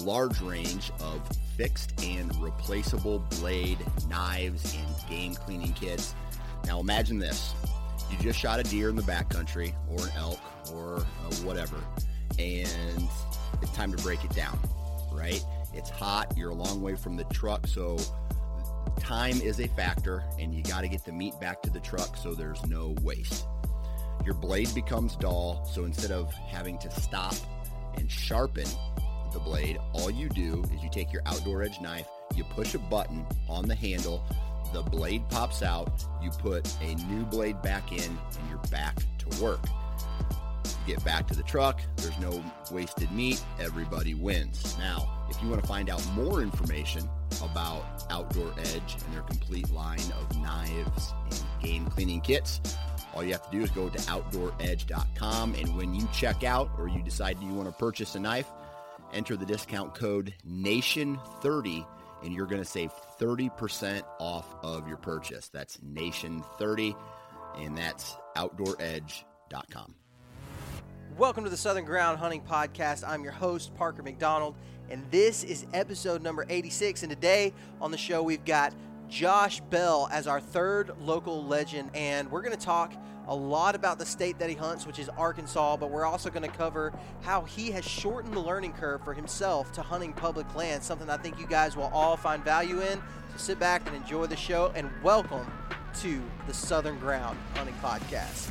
large range of fixed and replaceable blade, knives, and game cleaning kits. Now imagine this. You just shot a deer in the backcountry or an elk or uh, whatever, and it's time to break it down, right? It's hot, you're a long way from the truck, so time is a factor, and you got to get the meat back to the truck so there's no waste. Your blade becomes dull, so instead of having to stop and sharpen the blade, all you do is you take your outdoor edge knife, you push a button on the handle, the blade pops out, you put a new blade back in, and you're back to work. You get back to the truck, there's no wasted meat, everybody wins. Now, if you want to find out more information about Outdoor Edge and their complete line of knives and game cleaning kits, all you have to do is go to outdooredge.com and when you check out or you decide you want to purchase a knife, enter the discount code NATION30 and you're going to save 30% off of your purchase. That's NATION30 and that's outdooredge.com. Welcome to the Southern Ground Hunting Podcast. I'm your host, Parker McDonald, and this is episode number 86. And today on the show, we've got Josh Bell as our third local legend, and we're going to talk a lot about the state that he hunts, which is Arkansas, but we're also going to cover how he has shortened the learning curve for himself to hunting public land, something I think you guys will all find value in. So sit back and enjoy the show, and welcome to the Southern Ground Hunting Podcast.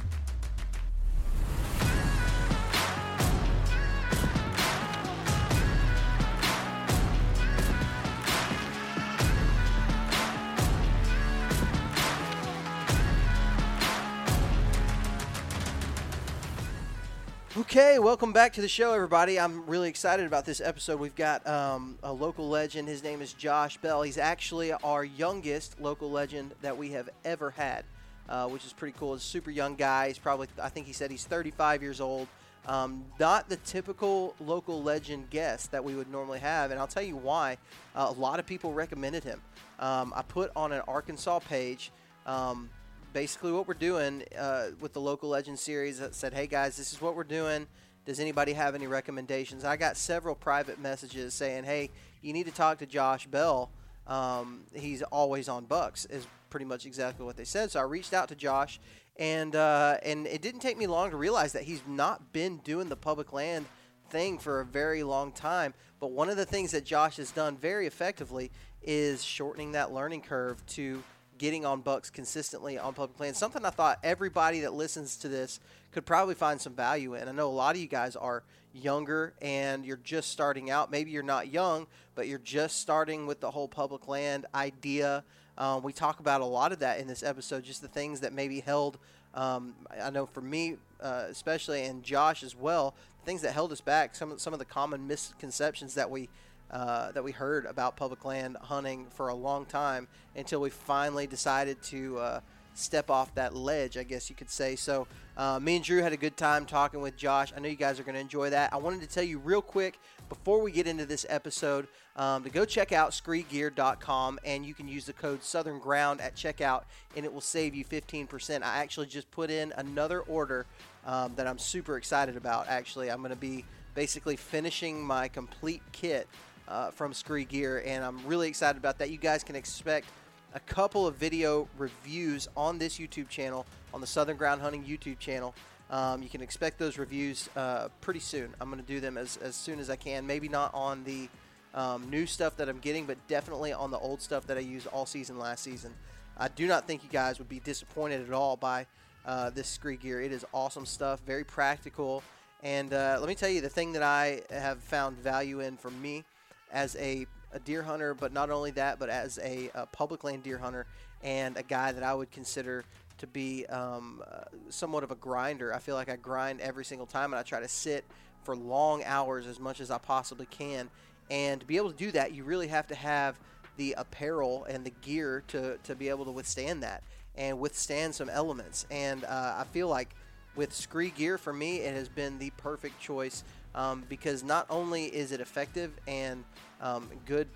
Okay, welcome back to the show, everybody. I'm really excited about this episode. We've got um, a local legend. His name is Josh Bell. He's actually our youngest local legend that we have ever had, uh, which is pretty cool. He's a super young guy. He's probably, I think he said he's 35 years old. Um, not the typical local legend guest that we would normally have, and I'll tell you why. Uh, a lot of people recommended him. Um, I put on an Arkansas page. Um, basically what we're doing uh, with the local legend series that said hey guys this is what we're doing. Does anybody have any recommendations? I got several private messages saying hey you need to talk to josh bell. Um, he's always on bucks is pretty much exactly what they said. So i reached out to josh and uh, and it didn't take me long to realize that he's not been doing the public land thing for a very long time. But one of the things that josh has done very effectively is shortening that learning curve to getting on bucks consistently on public land. Something I thought everybody that listens to this could probably find some value in. I know a lot of you guys are younger and you're just starting out. Maybe you're not young, but you're just starting with the whole public land idea. Um, we talk about a lot of that in this episode, just the things that maybe held. Um, I know for me, uh, especially, and Josh as well, things that held us back. Some some of the common misconceptions that we uh, that we heard about public land hunting for a long time until we finally decided to uh, step off that ledge, I guess you could say. So, uh, me and Drew had a good time talking with Josh. I know you guys are going to enjoy that. I wanted to tell you real quick before we get into this episode um, to go check out screegear.com and you can use the code Southern Ground at checkout and it will save you 15%. I actually just put in another order um, that I'm super excited about. Actually, I'm going to be basically finishing my complete kit uh, from Scree Gear, and I'm really excited about that. You guys can expect a couple of video reviews on this YouTube channel, on the Southern Ground Hunting YouTube channel. Um, you can expect those reviews uh, pretty soon. I'm going to do them as, as soon as I can. Maybe not on the um, new stuff that I'm getting, but definitely on the old stuff that I used all season last season. I do not think you guys would be disappointed at all by uh, this Scree gear. It is awesome stuff, very practical. And uh, let me tell you, the thing that I have found value in for me as a, a deer hunter, but not only that, but as a, a, public land deer hunter and a guy that I would consider to be um, uh, somewhat of a grinder. I feel like I grind every single time, and I try to sit for long hours as much as I possibly can. And to be able to do that, you really have to have the apparel and the gear to, to be able to withstand that and withstand some elements. And uh, I feel like with Scree gear, for me, it has been the perfect choice um, because not only is it effective and um, good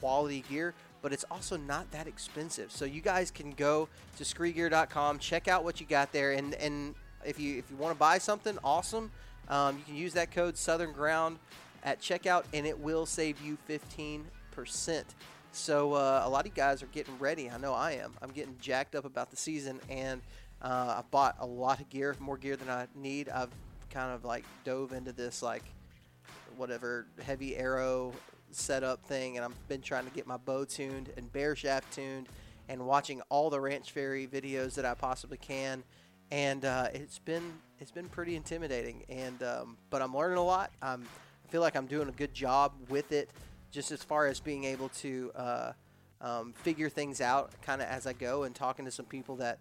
quality gear, but it's also not that expensive. So you guys can go to screegear.com, check out what you got there, and, and if you if you want to buy something, awesome. Um, you can use that code Southern Ground at checkout, and it will save you 15%. So uh, a lot of you guys are getting ready. I know I am. I'm getting jacked up about the season, and uh, I bought a lot of gear, more gear than I need. I've kind of like dove into this like whatever heavy arrow setup thing, and I've been trying to get my bow tuned and bare shaft tuned, and watching all the Ranch Fairy videos that I possibly can. And uh, it's been it's been pretty intimidating, and um, but I'm learning a lot. I'm, I feel like I'm doing a good job with it just as far as being able to uh, um, figure things out kind of as I go and talking to some people that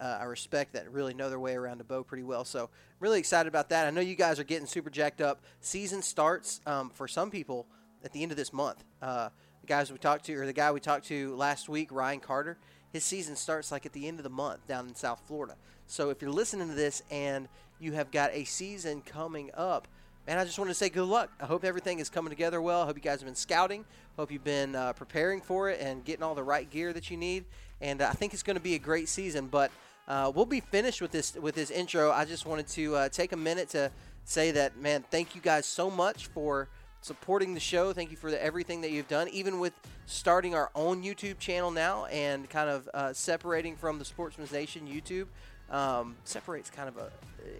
uh, I respect that really know their way around the bow pretty well. So really excited about that. I know you guys are getting super jacked up. Season starts um, for some people at the end of this month. Uh, the guys we talked to, or the guy we talked to last week, Ryan Carter, his season starts like at the end of the month down in South Florida. So if you're listening to this and you have got a season coming up, man, I just want to say good luck. I hope everything is coming together well. I hope you guys have been scouting. Hope you've been uh, preparing for it and getting all the right gear that you need. And uh, I think it's going to be a great season. But uh, we'll be finished with this with this intro. I just wanted to uh, take a minute to say that, man, thank you guys so much for supporting the show. Thank you for the, everything that you've done, even with starting our own YouTube channel now and kind of uh, separating from the Sportsman's Nation YouTube. Um, separates kind of a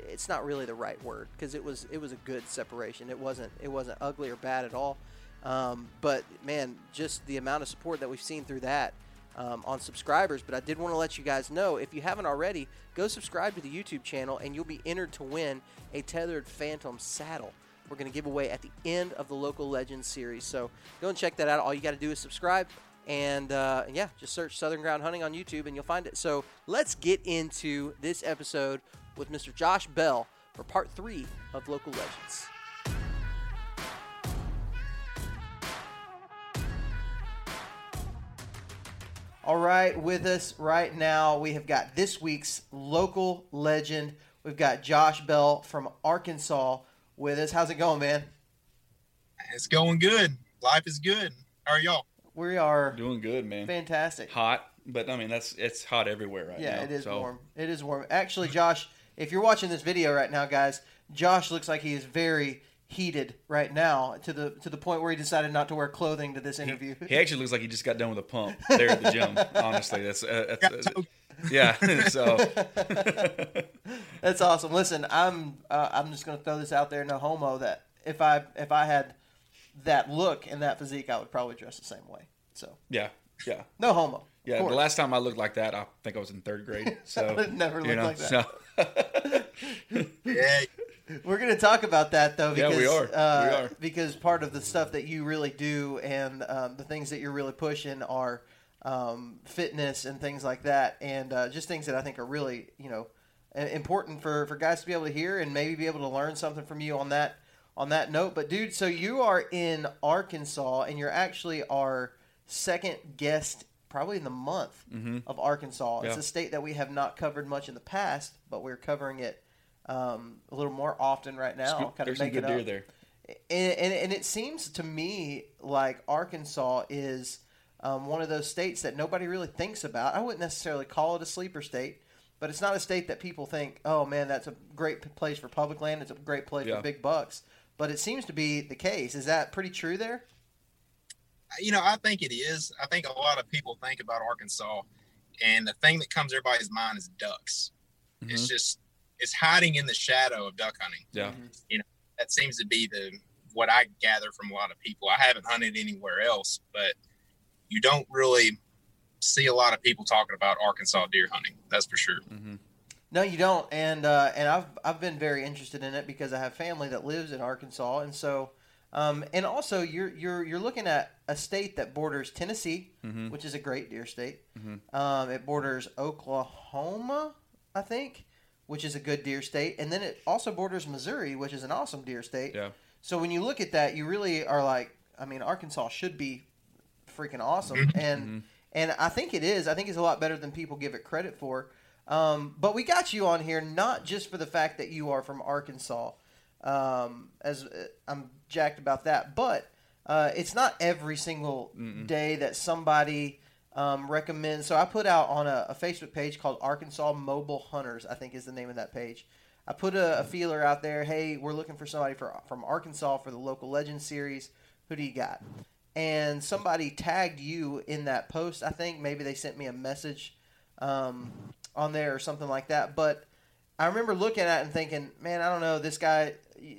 it's not really the right word because it was it was a good separation. It wasn't it wasn't ugly or bad at all. Um, but man, just the amount of support that we've seen through that um, on subscribers. But I did want to let you guys know if you haven't already, go subscribe to the YouTube channel and you'll be entered to win a Tethrd Phantom saddle. We're going to give away at the end of the Local Legends series. So go and check that out. All you got to do is subscribe. And uh, yeah, just search Southern Ground Hunting on YouTube and you'll find it. So let's get into this episode with Mr. Josh Bell for part three of Local Legends. All right, with us right now, we have got this week's local legend. We've got Josh Bell from Arkansas with us. How's it going, man? It's going good. Life is good. How are y'all? We are doing good, man. Fantastic. Hot, but I mean that's it's hot everywhere right yeah, now. Yeah, it is so. warm. It is warm. Actually, Josh, if you're watching this video right now, guys, Josh looks like he is very heated right now to the to the point where he decided not to wear clothing to this interview. He, he actually looks like he just got done with a pump there at the gym. honestly, that's, uh, that's uh, yeah. so that's awesome. Listen, I'm uh, I'm just gonna throw this out there, in no homo. That if I if I had that look and that physique, I would probably dress the same way. So yeah, yeah, no homo. Yeah, the last time I looked like that, I think I was in third grade. So never looked know, like that. So. yeah. We're going to talk about that though, because yeah, we are. Uh, we are. because part of the stuff that you really do and um, the things that you're really pushing are um, fitness and things like that, and uh, just things that I think are really you know important for, for guys to be able to hear and maybe be able to learn something from you on that on that note. But dude, so you are in Arkansas and you're actually our second guest probably in the month mm-hmm. of Arkansas. Yeah. It's a state that we have not covered much in the past, but we're covering it um, a little more often right now. kind of make it deer there. And, and, and, it seems to me like Arkansas is um, one of those states that nobody really thinks about. I wouldn't necessarily call it a sleeper state, but it's not a state that people think, oh man, that's a great place for public land. It's a great place yeah. for big bucks. But it seems to be the case. Is that pretty true there? You know, I think it is. I think a lot of people think about Arkansas, and the thing that comes to everybody's mind is ducks. It's Mhm. just it's hiding in the shadow of duck hunting. Yeah. Mm-hmm. You know, that seems to be the what I gather from a lot of people. I haven't hunted anywhere else, but you don't really see a lot of people talking about Arkansas deer hunting. That's for sure. Mm-hmm. No, you don't, and uh, and I've I've been very interested in it because I have family that lives in Arkansas, and so um, and also you're you're you're looking at a state that borders Tennessee, Mhm. which is a great deer state. Mhm. Um, it borders Oklahoma, I think, which is a good deer state, and then it also borders Missouri, which is an awesome deer state. Yeah. So when you look at that, you really are like, I mean, Arkansas should be freaking awesome, and and I think it is. I think it's a lot better than people give it credit for. Um, but we got you on here not just for the fact that you are from Arkansas, um, as uh, I'm jacked about that, but uh, it's not every single day that somebody um, recommends. So I put out on a, a Facebook page called Arkansas Mobile Hunters. I think is the name of that page. I put a, a feeler out there. Hey, we're looking for somebody for from Arkansas for the local legend series. Who do you got? And somebody tagged you in that post. I think maybe they sent me a message um, on there or something like that. But I remember looking at it and thinking, man, I don't know. This guy,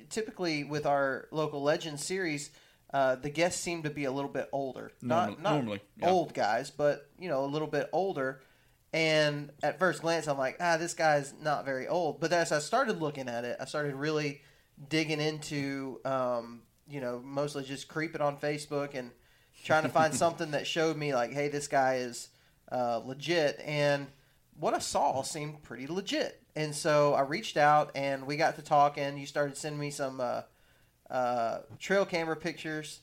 typically with our local legend series, uh, the guests seem to be a little bit older. Normal- not not normally, yeah. old guys, but you know, a little bit older. And at first glance, I'm like, ah, this guy's not very old. But as I started looking at it, I started really digging into, um, you know, mostly just creeping on Facebook and trying to find something that showed me like, hey, this guy is uh, legit. And what I saw seemed pretty legit. And so I reached out and we got to talking. You started sending me some uh, uh, trail camera pictures,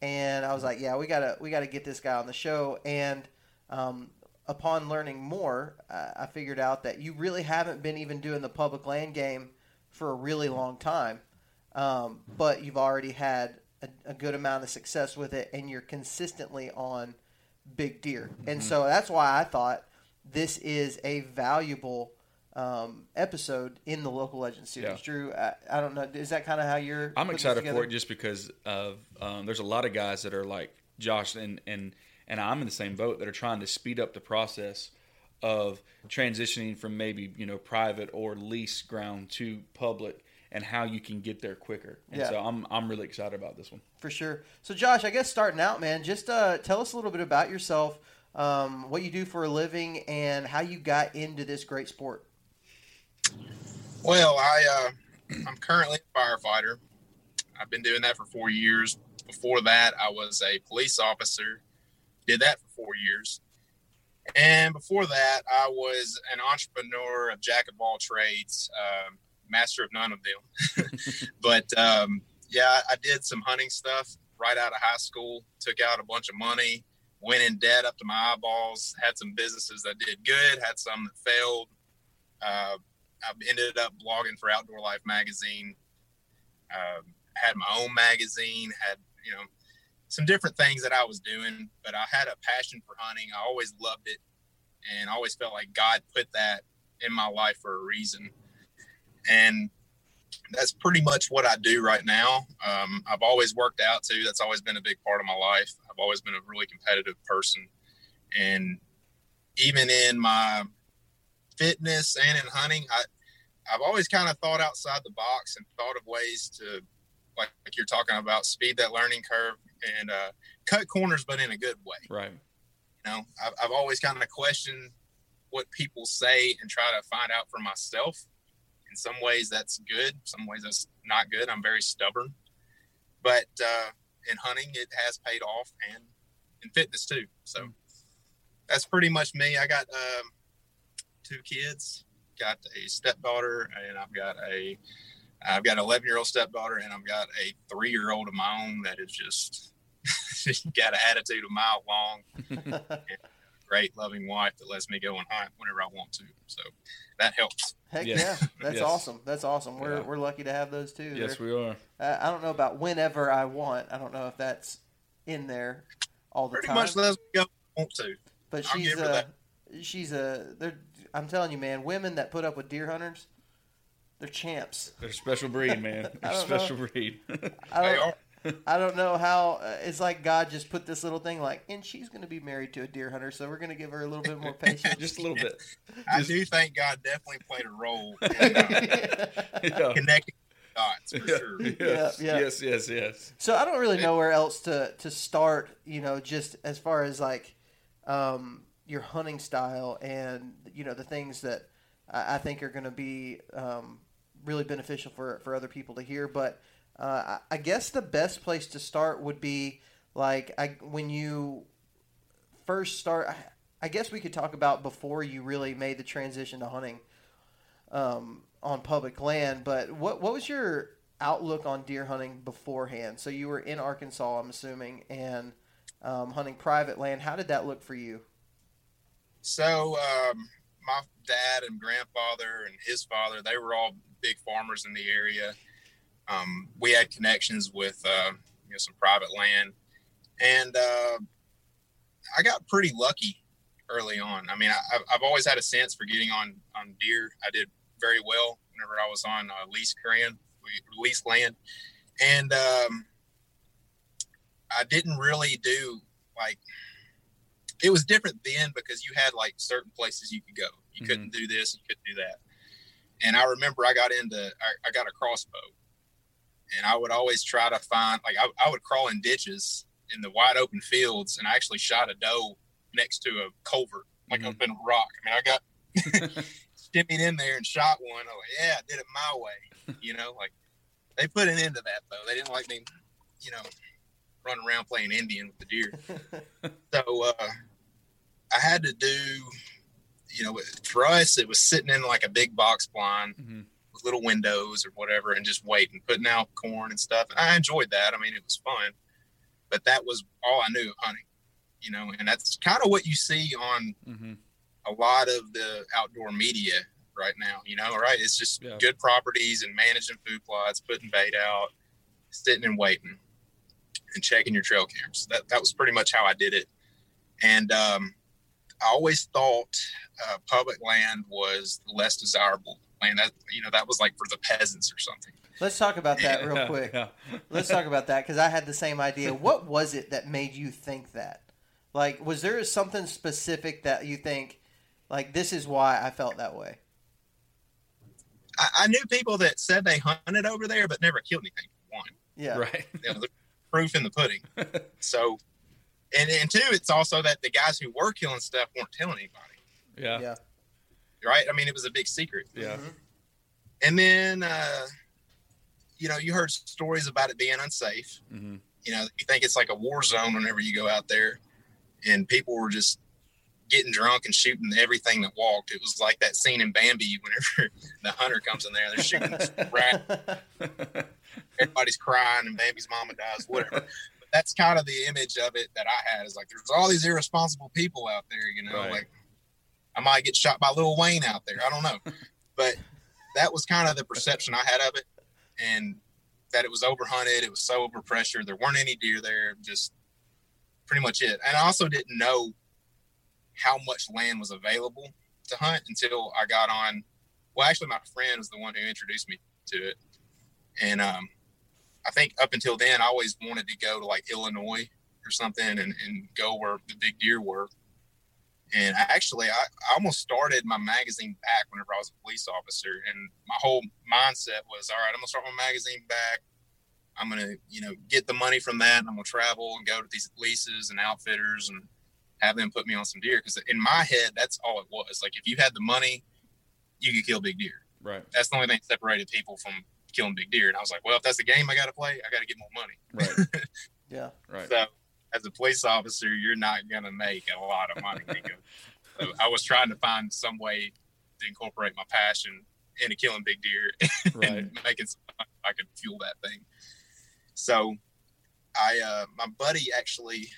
and I was like, yeah, we gotta we gotta get this guy on the show. And um, upon learning more, uh, I figured out that you really haven't been even doing the public land game for a really long time, um, but you've already had a, a good amount of success with it, and you're consistently on big deer. And so that's why I thought this is a valuable um, episode in the local legend series. Yeah. Drew, I, I don't know, is that kind of how you're? I'm excited for it just because of um, there's a lot of guys that are like Josh and and and I'm in the same boat that are trying to speed up the process of transitioning from maybe you know private or lease ground to public and how you can get there quicker. And Yeah. so I'm I'm really excited about this one. For sure. So, Josh, I guess starting out, man, just uh, tell us a little bit about yourself, um, what you do for a living, and how you got into this great sport. Well, I uh, I'm currently a firefighter. I've been doing that for four years. Before that, I was a police officer. Did that for four years. And before that, I was an entrepreneur, a jack of all trades, um, master of none of them. but um, yeah, I did some hunting stuff right out of high school. Took out a bunch of money, went in debt up to my eyeballs. Had some businesses that did good, had some that failed. Uh, I ended up blogging for Outdoor Life magazine. Um, had my own magazine. Had you know some different things that I was doing, but I had a passion for hunting. I always loved it, and always felt like God put that in my life for a reason. And that's pretty much what I do right now. Um, I've always worked out too. That's always been a big part of my life. I've always been a really competitive person, and even in my fitness and in hunting, I I've always kind of thought outside the box and thought of ways to, like, like you're talking about, speed that learning curve and uh, cut corners, but in a good way. Right. You know, I've, I've always kind of questioned what people say and try to find out for myself. In some ways, that's good. Some ways, that's not good. I'm very stubborn. But uh, in hunting, it has paid off, and in fitness too. So that's pretty much me. I got um, two kids. Got a stepdaughter, and I've got a I've got an 11 year old stepdaughter, and I've got a three year old of my own that is just got an attitude a mile long. Great, loving wife that lets me go and hunt whenever I want to. So that helps. Heck Yes. yeah, that's Yes. awesome. That's awesome. We're, Yeah. we're lucky to have those too. Yes, They're- we are. uh, I don't know about whenever I want. I don't know if that's in there all the Pretty time. much lets me go when I want to. but I'll she's a that. she's a. They're. I'm telling you, man. Women that put up with deer hunters, they're champs. They're a special breed, man. They're a don't know. special breed. I don't, are. I don't know how uh, it's like God just put this little thing like, and she's going to be married to a deer hunter, so we're going to give her a little bit more patience. Just a little bit. I Just- do think God definitely played a role in uh, Yeah. connecting dots for sure. Yes, Yeah, yeah. yes, yes, yes. So I don't really know where else to to start. You know, just as far as like um, your hunting style and you know the things that I, I think are going to be um, really beneficial for for other people to hear. But uh, I, I guess the best place to start would be like I when you first start. I, I guess we could talk about before you really made the transition to hunting um, on public land. But what what was your outlook on deer hunting beforehand? So you were in Arkansas, I'm assuming, and um, hunting private land. How did that look for you? So um, my dad and grandfather and his father, they were all big farmers in the area. Um, we had connections with uh, you know some private land, and uh, I got pretty lucky early on. I mean, I, I've always had a sense for getting on on deer. I did very well whenever I was on uh, lease land, lease land, and um, I didn't really do like it was different then because you had like certain places you could go. You Mhm. couldn't do this, you couldn't do that. And I remember I got into I, I got a crossbow, and I would always try to find like I, I would crawl in ditches in the wide open fields, and I actually shot a doe next to a culvert, like Mhm. up in a rock. I mean, I got shimmied in there and shot one. I was like, yeah, I did it my way. You know, like they put an end to that though. They didn't like me, you know, running around playing Indian with the deer. so uh, I had to do, you know, for us, it was sitting in like a big box blind Mhm. with little windows or whatever, and just waiting, putting out corn and stuff. And I enjoyed that. I mean, it was fun, but that was all I knew of hunting. You know, and that's kind of what you see on Mhm. a lot of the outdoor media right now, you know, right? It's just Yeah. good properties and managing food plots, putting bait out, sitting and waiting and checking your trail cams. That, that was pretty much how I did it. And um, I always thought uh, public land was less desirable land. That, you know, that was like for the peasants or something. Let's talk about that real Yeah, quick. yeah. Let's talk about that because I had the same idea. What was it that made you think that? Like, was there something specific that you think, like, this is why I felt that way? I, I knew people that said they hunted over there, but never killed anything. One, Yeah. Right. you know, the proof in the pudding. So, and and two, it's also that the guys who were killing stuff weren't telling anybody, Yeah. Yeah. right? I mean, it was a big secret. Yeah. Mhm. And then, uh, you know, you heard stories about it being unsafe. hmm You know, you think it's like a war zone whenever you go out there, and people were just getting drunk and shooting everything that walked. It was like that scene in Bambi whenever the hunter comes in there, they're shooting this rat everybody's crying and baby's mama dies, whatever. That's kind of the image of it that I had is like there's all these irresponsible people out there, you know, Right. like I might get shot by Lil Wayne out there. I don't know. but that was kind of the perception I had of it. And that it was overhunted, it was so overpressured, there weren't any deer there, just pretty much it. And I also didn't know how much land was available to hunt until I got on well actually my friend was the one who introduced me to it and um, I think up until then, I always wanted to go to like Illinois or something and, and go where the big deer were. And I actually, I, I almost started my magazine back whenever I was a police officer. And my whole mindset was, all right, I'm going to start my magazine back. I'm going to, you know, get the money from that. And I'm going to travel and go to these leases and outfitters and have them put me on some deer. Because in my head, that's all it was. Like if you had the money, you could kill big deer Right. that's the only thing that separated people from killing big deer. And I was like, well, if that's the game I got to play, I got to get more money. Right. Yeah. Right. So as a police officer, you're not going to make a lot of money. so I was trying to find some way to incorporate my passion into killing big deer Right. and making some money I could fuel that thing. So I, uh, my buddy actually,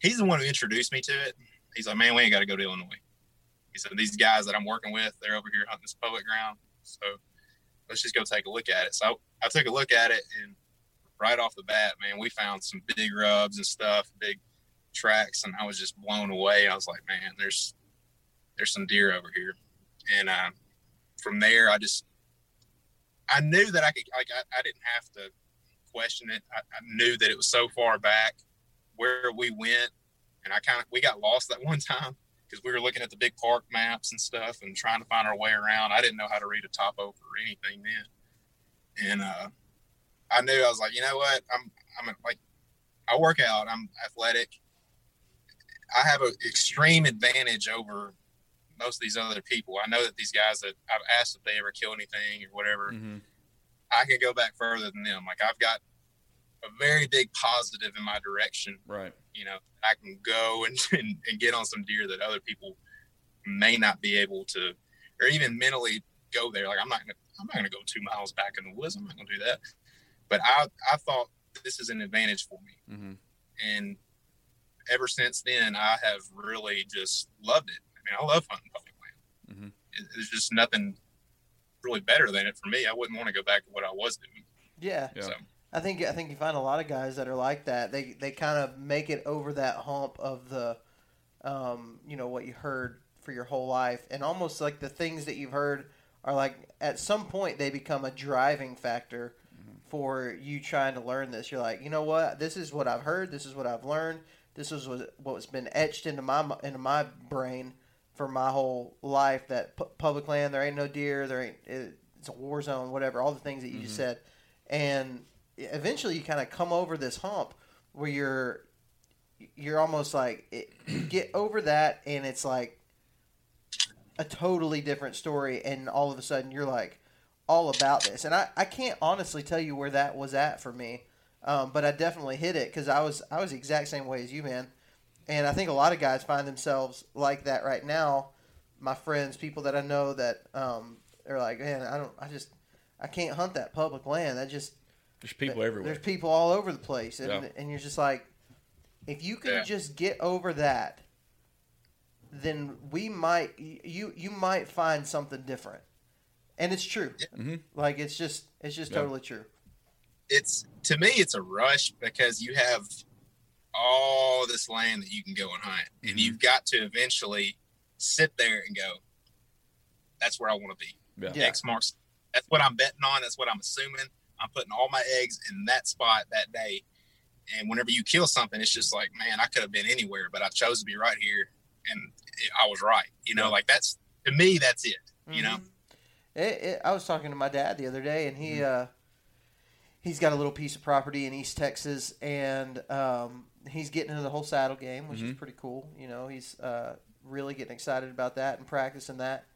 he's the one who introduced me to it. He's like, man, we ain't got to go to Illinois. He said, these guys that I'm working with, they're over here hunting this public ground. So let's just go take a look at it. So I took a look at it and right off the bat, man, we found some big rubs and stuff, big tracks. And I was just blown away. I was like, man, there's, there's some deer over here. And, uh, from there, I just, I knew that I could, like, I, I didn't have to question it. I, I knew that it was so far back where we went. And I kind of, we got lost that one time because we were looking at the big park maps and stuff and trying to find our way around. I didn't know how to read a topo or anything then. and uh, I knew I was like, you know what, I'm I'm like, I work out, I'm athletic, I have an extreme advantage over most of these other people. I know that these guys that I've asked if they ever kill anything or whatever, Mhm. I can go back further than them. Like I've got a very big positive in my direction. Right. You know, I can go and, and, and get on some deer that other people may not be able to, or even mentally go there. Like I'm not gonna, I'm not gonna go two miles back in the woods. I'm not gonna do that. But I, I thought this is an advantage for me, hmm and ever since then, I have really just loved it. I mean, I love hunting public land. Mhm. It, there's just nothing really better than it for me. I wouldn't want to go back to what I was doing. Yeah. Yeah. So I think I think you find a lot of guys that are like that. They they kind of make it over that hump of the, um, you know, what you heard for your whole life, and almost like the things that you've heard are like at some point they become a driving factor for you trying to learn this. You're like, you know what? This is what I've heard. This is what I've learned. This is what what's been etched into my into my brain for my whole life. That pu- public land, there ain't no deer. There ain't. It, it's a war zone. Whatever. All the things that you just said, and eventually you kind of come over this hump where you're you're almost like it, you get over that and it's like a totally different story and all of a sudden you're like all about this. And i, I can't honestly tell you where that was at for me um, but i definitely hit it because i was i was the exact same way as you man. And i think a lot of guys find themselves like that right now. My friends people that i know that um, are like man i don't i just i can't hunt that public land. That just There's people everywhere. There's people all over the place, and, Yeah. and you're just like, if you can Yeah. just get over that, then we might you you might find something different, and it's true. Mhm. Like it's just it's just Yeah. totally true. it's to me it's a rush because you have all this land that you can go and hunt and you've got to eventually sit there and go that's where i want to be Yeah. Yeah. x marks that's what i'm betting on that's what i'm assuming i'm putting all my eggs in that spot that day and whenever you kill something it's just like man i could have been anywhere but i chose to be right here and i was right you know like that's to me that's it you know Mhm. It, it, I was talking to my dad the other day, and he uh, he's got a little piece of property in East Texas, and um, he's getting into the whole saddle game, which is Mhm. pretty cool. You know, he's uh, really getting excited about that and practicing that.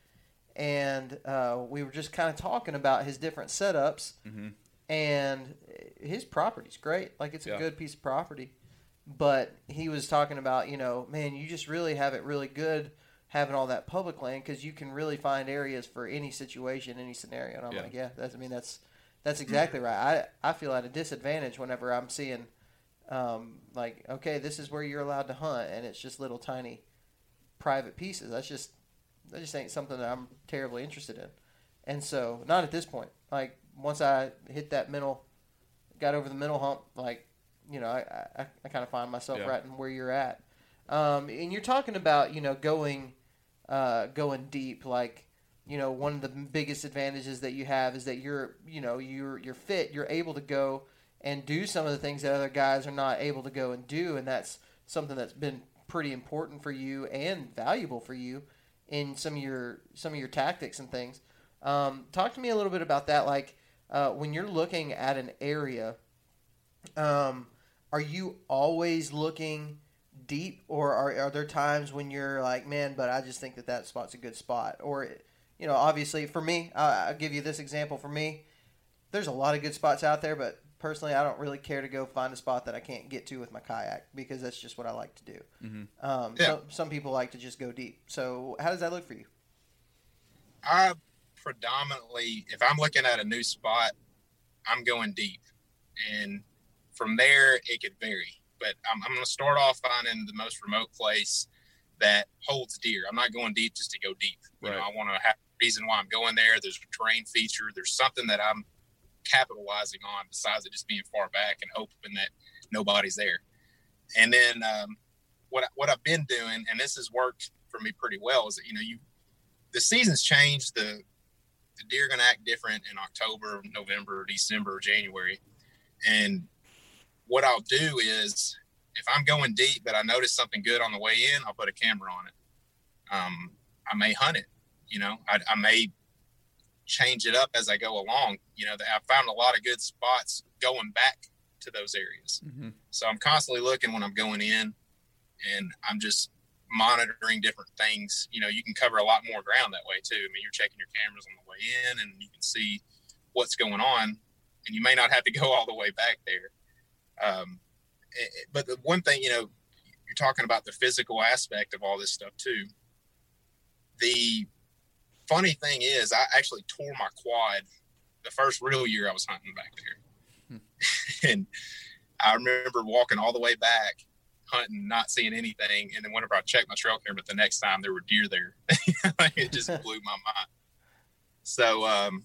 And uh, we were just kind of talking about his different setups, Mhm. And his property's great. Like it's a Yeah. good piece of property. But he was talking about, you know, man, you just really have it really good having all that public land because you can really find areas for any situation, any scenario. And I'm Yeah. like, yeah, that's. I mean, that's that's exactly right. I I feel at a disadvantage whenever I'm seeing, um, like, okay, this is where you're allowed to hunt, and it's just little tiny private pieces. That's just that just ain't something that I'm terribly interested in. And so, not at this point. Like once I hit that mental, got over the mental hump, like you know, I I, I kind of find myself Yeah. right in where you're at. Um, and you're talking about you know going, uh, going deep. Like you know, one of the biggest advantages that you have is that you're you know you're you're fit. You're able to go and do some of the things that other guys are not able to go and do, and that's something that's been pretty important for you and valuable for you in some of your some of your tactics and things. Um, talk to me a little bit about that. Like uh, when you're looking at an area, um, are you always looking deep, or are, are there times when you're like, man, but I just think that that spot's a good spot? Or, you know, obviously for me, I, I'll give you this example. For me, there's a lot of good spots out there, but personally, I don't really care to go find a spot that I can't get to with my kayak because that's just what I like to do. Mhm. Um, Yeah. so, some people like to just go deep. So, how does that look for you? I predominantly, if I'm looking at a new spot, I'm going deep, and from there it could vary. But I'm, I'm going to start off finding the most remote place that holds deer. I'm not going deep just to go deep. You know, I want to have a reason why I'm going there. There's a terrain feature. There's something that I'm capitalizing on besides it just being far back and hoping that nobody's there. And then um, what what I've been doing, and this has worked for me pretty well, is that you know you the seasons change. The the deer are going to act different in October, November, December, January. And what I'll do is, if I'm going deep, but I notice something good on the way in, I'll put a camera on it. Um, I may hunt it. You know, I, I may change it up as I go along. You know, I found a lot of good spots going back to those areas. Mhm. So I'm constantly looking when I'm going in, and I'm just monitoring different things. You know, you can cover a lot more ground that way too. I mean, you're checking your cameras on the way in, and you can see what's going on, and you may not have to go all the way back there. Um, eh, eh, but the one thing, you know, you're talking about the physical aspect of all this stuff too. The funny thing is, I actually tore my quad the first real year I was hunting back there, and I remember walking all the way back, hunting, not seeing anything, and then whenever I checked my trail camera the next time, there were deer there. it just blew my mind. So, um,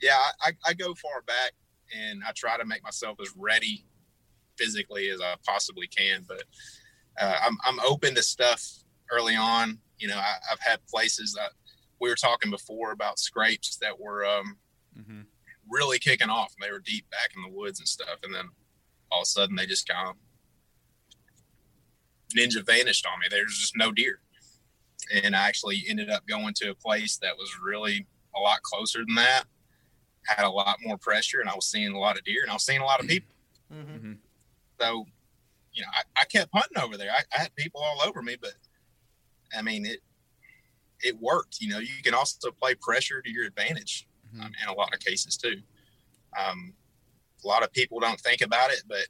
yeah, I, I go far back, and I try to make myself as ready physically as I possibly can. But uh, I'm I'm open to stuff early on. You know, I, I've had places that we were talking before about scrapes that were um, Mhm. really kicking off. They were deep back in the woods and stuff, and then all of a sudden they just kind of ninja vanished on me. There was just no deer, and I actually ended up going to a place that was really a lot closer than that. Had a lot more pressure, and I was seeing a lot of deer, and I was seeing a lot of people. hmm So, you know, I, I kept hunting over there. I, I had people all over me, but I mean, it it worked. You know, you can also play pressure to your advantage Mhm. um, in a lot of cases too. Um, a lot of people don't think about it, but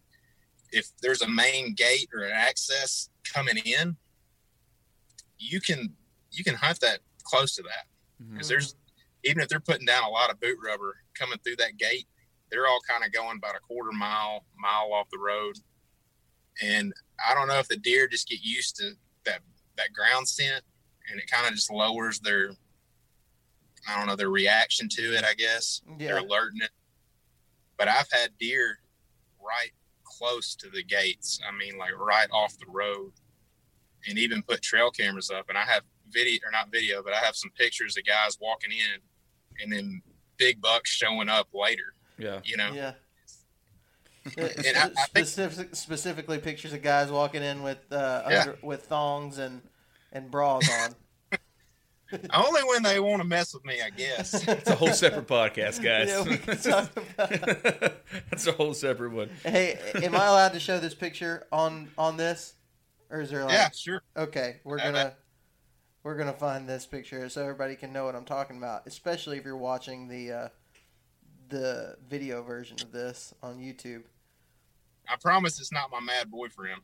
if there's a main gate or an access coming in, you can you can hunt that close to that mm-hmm. because there's even if they're putting down a lot of boot rubber coming through that gate, they're all kind of going about a quarter mile, mile off the road. And I don't know if the deer just get used to that that ground scent, and it kind of just lowers their, I don't know, their reaction to it. I guess they're alerting it. But I've had deer right close to the gates. I mean, like right off the road, and even put trail cameras up. And I have video, or not video, but I have some pictures of guys walking in, and then big bucks showing up later. Yeah. You know, Yeah. And I- I think- Specific, specifically pictures of guys walking in with uh, Yeah. under, with thongs and and bras on. only when they want to mess with me, I guess. It's a whole separate podcast, guys. Yeah, we can talk about. That's a whole separate one. Hey, am I allowed to show this picture on on this, or is there like? yeah, sure. Okay, we're Uh, gonna we're gonna find this picture so everybody can know what I'm talking about, especially if you're watching the uh, the video version of this on YouTube. I promise it's not my mad boyfriend.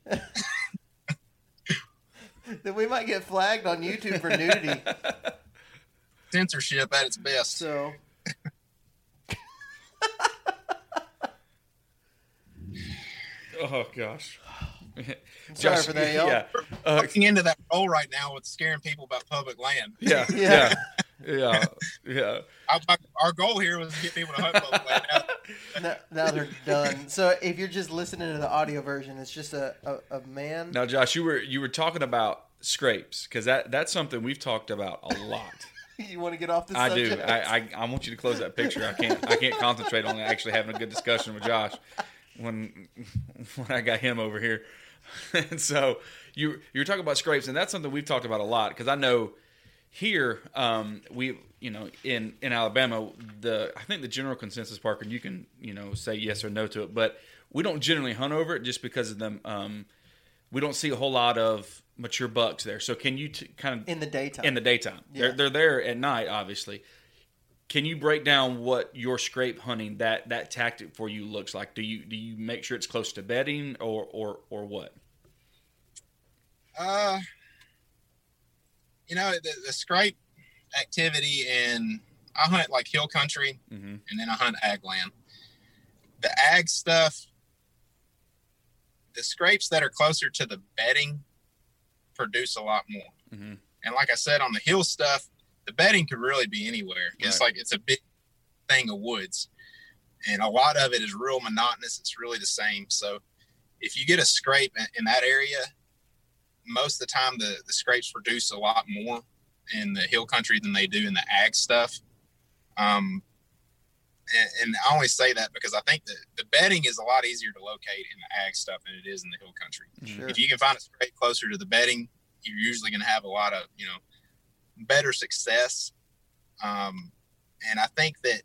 Then we might get flagged on YouTube for nudity. Censorship at its best. So Oh gosh. I'm sorry for that, y'all. Yeah. Uh, Looking into that role right now with scaring people about public land. yeah. Yeah. Yeah. Yeah. Yeah. I, my, our goal here was to get people to hunt public. Now, now, now they're done. So if you're just listening to the audio version, it's just a, a, a man. Now, Josh, you were you were talking about scrapes because that that's something we've talked about a lot. You want to get off the I do. subject? I, I I want you to close that picture. I can't I can't concentrate on actually having a good discussion with Josh when when I got him over here. and so you you were talking about scrapes, and that's something we've talked about a lot because I know here um, we you know in in Alabama the I think the general consensus Parker and you can you know say yes or no to it, but we don't generally hunt over it just because of them. Um, we don't see a whole lot of mature bucks there. So can you t- kind of in the daytime. in the daytime. Yeah. They're they're there at night, obviously. Can you break down what your scrape hunting that that tactic for you looks like? Do you do you make sure it's close to bedding or or or what? uh, you know, the, the scrape activity in I hunt like hill country Mm-hmm. and then I hunt ag land. The ag stuff, the scrapes that are closer to the bedding produce a lot more. Mm-hmm. And like I said, on the hill stuff, the bedding could really be anywhere. It's like it's a big thing of woods, and a lot of it is real monotonous. It's really the same. So if you get a scrape in that area, most of the time the, the scrapes produce a lot more in the hill country than they do in the ag stuff. Um, and, and I only say that because I think that the bedding is a lot easier to locate in the ag stuff than it is in the hill country Sure. if you can find a scrape closer to the bedding, you're usually going to have a lot of you know better success. Um, and I think that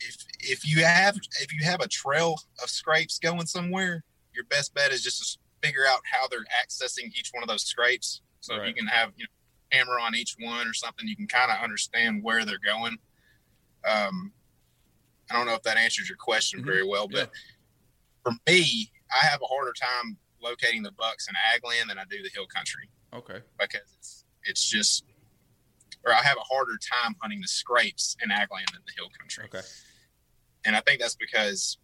if if you have if you have a trail of scrapes going somewhere, your best bet is just to figure out how they're accessing each one of those scrapes. So if you can have you know camera on each one or something, you can kind of understand where they're going. Um, I don't know if that answers your question Mhm. very well, but for me, I have a harder time locating the bucks in ag land than I do the hill country Okay. because it's it's just or I have a harder time hunting the scrapes in ag land than the hill country. Okay. And I think that's because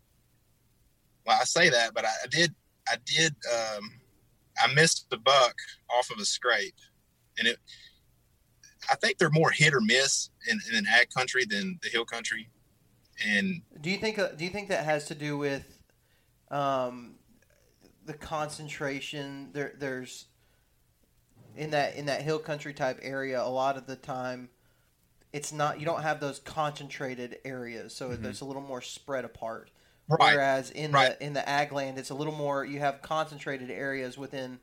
well, I say that, but I, I did I did um I missed the buck off of a scrape and it I think they're more hit or miss in, in an ag country than the hill country. And Do you think? uh, Do you think that has to do with um, the concentration? There, there's in that in that hill country type area. A lot of the time, it's not. You don't have those concentrated areas, so Mhm. it's a little more spread apart. Right, Whereas in right. the in the ag land, it's a little more. You have concentrated areas within,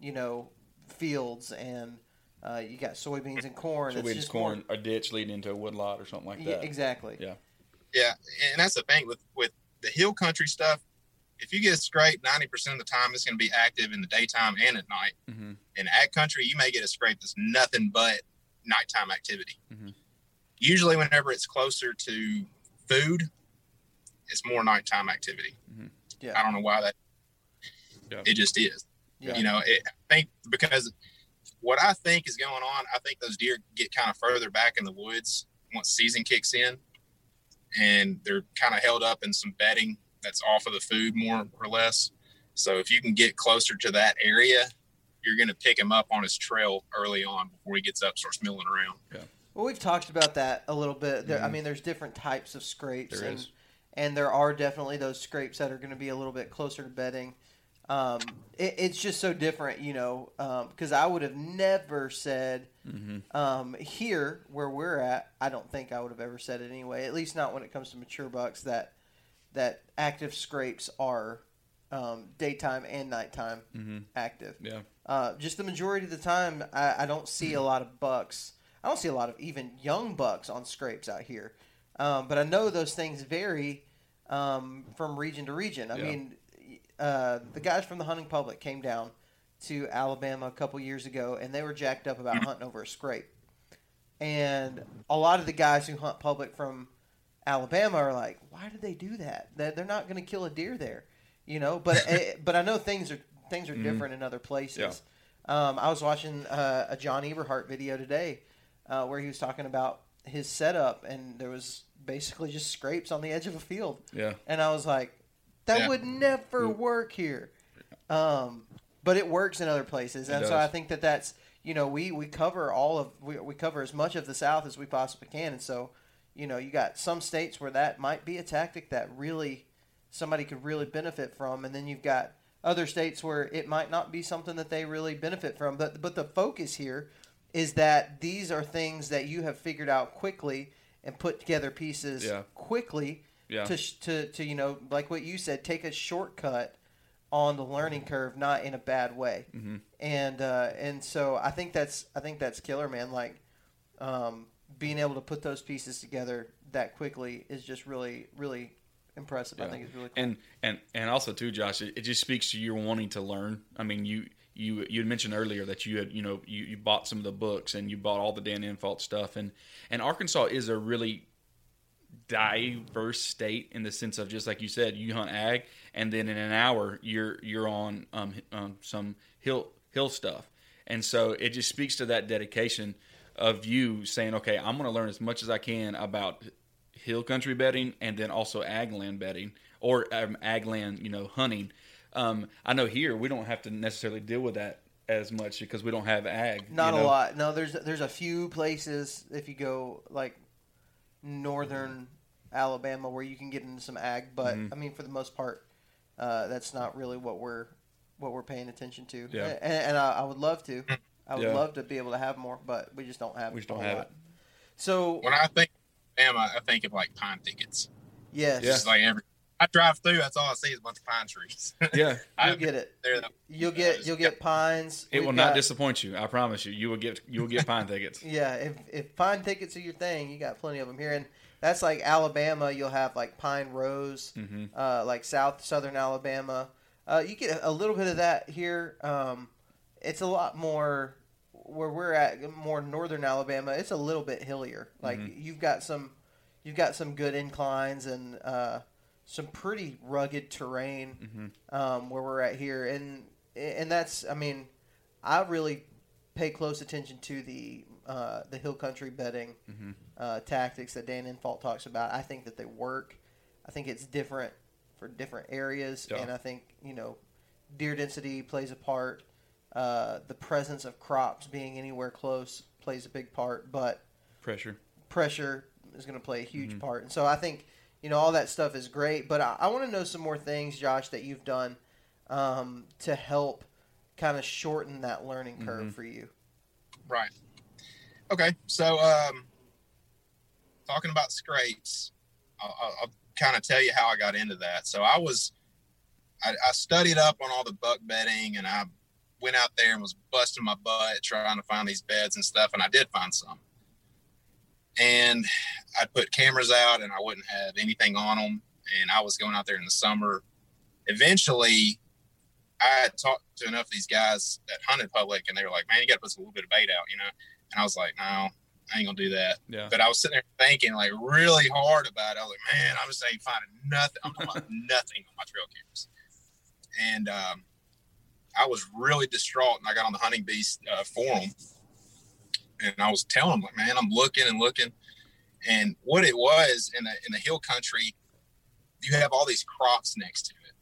you know, fields and. Uh, you got soybeans and corn. So It's we just just more- corn a ditch leading into a woodlot or something like Yeah, that. exactly. Yeah. Yeah, and that's the thing with with the hill country stuff. If you get a scrape, ninety percent of the time it's going to be active in the daytime and at night. hmm In ag country, you may get a scrape that's nothing but nighttime activity. Mhm. Usually, whenever it's closer to food, it's more nighttime activity. Mhm. Yeah. I don't know why that. Yeah. It just is. Yeah. You know, it, I think because what I think is going on, I think those deer get kind of further back in the woods once season kicks in, and they're kind of held up in some bedding that's off of the food more or less. So if you can get closer to that area, you're going to pick him up on his trail early on before he gets up, starts milling around. Yeah. Well, we've talked about that a little bit. There, I Mhm. mean, there's different types of scrapes, There and is. And there are definitely those scrapes that are going to be a little bit closer to bedding. Um, it, it's just so different, you know, because I would have never said hmm um, here where we're at. I don't think I would have ever said it anyway. At least not when it comes to mature bucks. That that active scrapes are um, daytime and nighttime hmm active. Yeah. Uh, just the majority of the time, I, I don't see a lot of bucks. I don't see a lot of even young bucks on scrapes out here. Um, but I know those things vary um, from region to region. I Yeah. mean, uh, the guys from the hunting public came down to Alabama a couple years ago, and they were jacked up about hunting over a scrape. And a lot of the guys who hunt public from Alabama are like, "Why did they do that? They're they're not going to kill a deer there, you know." But eh, but I know things are things are Mhm. different in other places. Yeah. Um, I was watching uh, a John Eberhart video today uh, where he was talking about his setup, and there was basically just scrapes on the edge of a field, Yeah. and I was like, "That Yeah. would never Mm. work here." Um, but it works in other places, and so. I think that that's you know we we cover all of we, we cover as much of the South as we possibly can, and so you know you got some states where that might be a tactic that really somebody could really benefit from, and then you've got other states where it might not be something that they really benefit from. But but the focus here is that these are things that you have figured out quickly and put together pieces Yeah. quickly Yeah. to, to to you know like what you said, take a shortcut on the learning curve, not in a bad way. hmm And uh, and so I think that's I think that's killer, man. Like um, being able to put those pieces together that quickly is just really really impressive. I think it's really cool. And and and also too, Josh, it, it just speaks to your wanting to learn. I mean, you you you had mentioned earlier that you had you know you, you bought some of the books and you bought all the Dan Infalt stuff, and and Arkansas is a really diverse state in the sense of just like you said, you hunt ag, and then in an hour you're you're on um, um some hill hill stuff, and so it just speaks to that dedication of you saying, okay, I'm going to learn as much as I can about hill country bedding and then also ag land bedding or um, ag land, you know, hunting. Um, I know here we don't have to necessarily deal with that as much because we don't have ag. Not you a lot. No, there's there's a few places if you go like northern Alabama where you can get into some ag, but Mhm. I mean for the most part, uh, that's not really what we're what we're paying attention to. Yeah. And, and I, I would love to. I would Yeah. love to be able to have more, but we just don't have. We just don't have lot. it. So When I think Bama, I think of like pine thickets. yes, Yeah. Just like every I drive through, that's all I see is a bunch of pine trees. Yeah, I you'll get it. there though. You'll get you'll get pines. it We've will not disappoint you. I promise you. You will get you will get pine tickets. Yeah, if if pine tickets are your thing, you got plenty of them here, and that's like Alabama. You'll have like Pine Rose, Mm-hmm. uh, like South Southern Alabama. Uh, you get a little bit of that here. Um, it's a lot more where we're at, more northern Alabama. It's a little bit hillier. Like you've got some, you've got some good inclines and uh, some pretty rugged terrain um, where we're at here, and and that's I mean, I really pay close attention to the uh, the hill country bedding uh, tactics that Dan Infalt talks about. I think that they work. I think it's different for different areas, Yeah. and I think you know deer density plays a part. Uh, the presence of crops being anywhere close plays a big part, but Pressure. pressure is going to play a huge part. And so I think you know all that stuff is great, but I, I want to know some more things, Josh, that you've done um, to help kind of shorten that learning curve for you. Right. Okay. So, um, talking about scrapes, I'll, I'll, I'll kind of tell you how I got into that. So, I was, I, I studied up on all the buck bedding and I went out there and was busting my butt trying to find these beds and stuff. And I did find some. And I'd put cameras out and I wouldn't have anything on them. And I was going out there in the summer. Eventually, I had talked to enough of these guys that hunted public, and they were like, "Man, you got to put a little bit of bait out," you know. And I was like, "No, I ain't gonna do that." Yeah. But I was sitting there thinking like really hard about it. I was like, "Man, I'm just ain't finding nothing. I'm talking about nothing on my trail cameras." And um, I was really distraught, and I got on the Hunting Beast uh, forum, and I was telling them like, "Man, I'm looking and looking." And what it was in the in the hill country, you have all these crops next to it,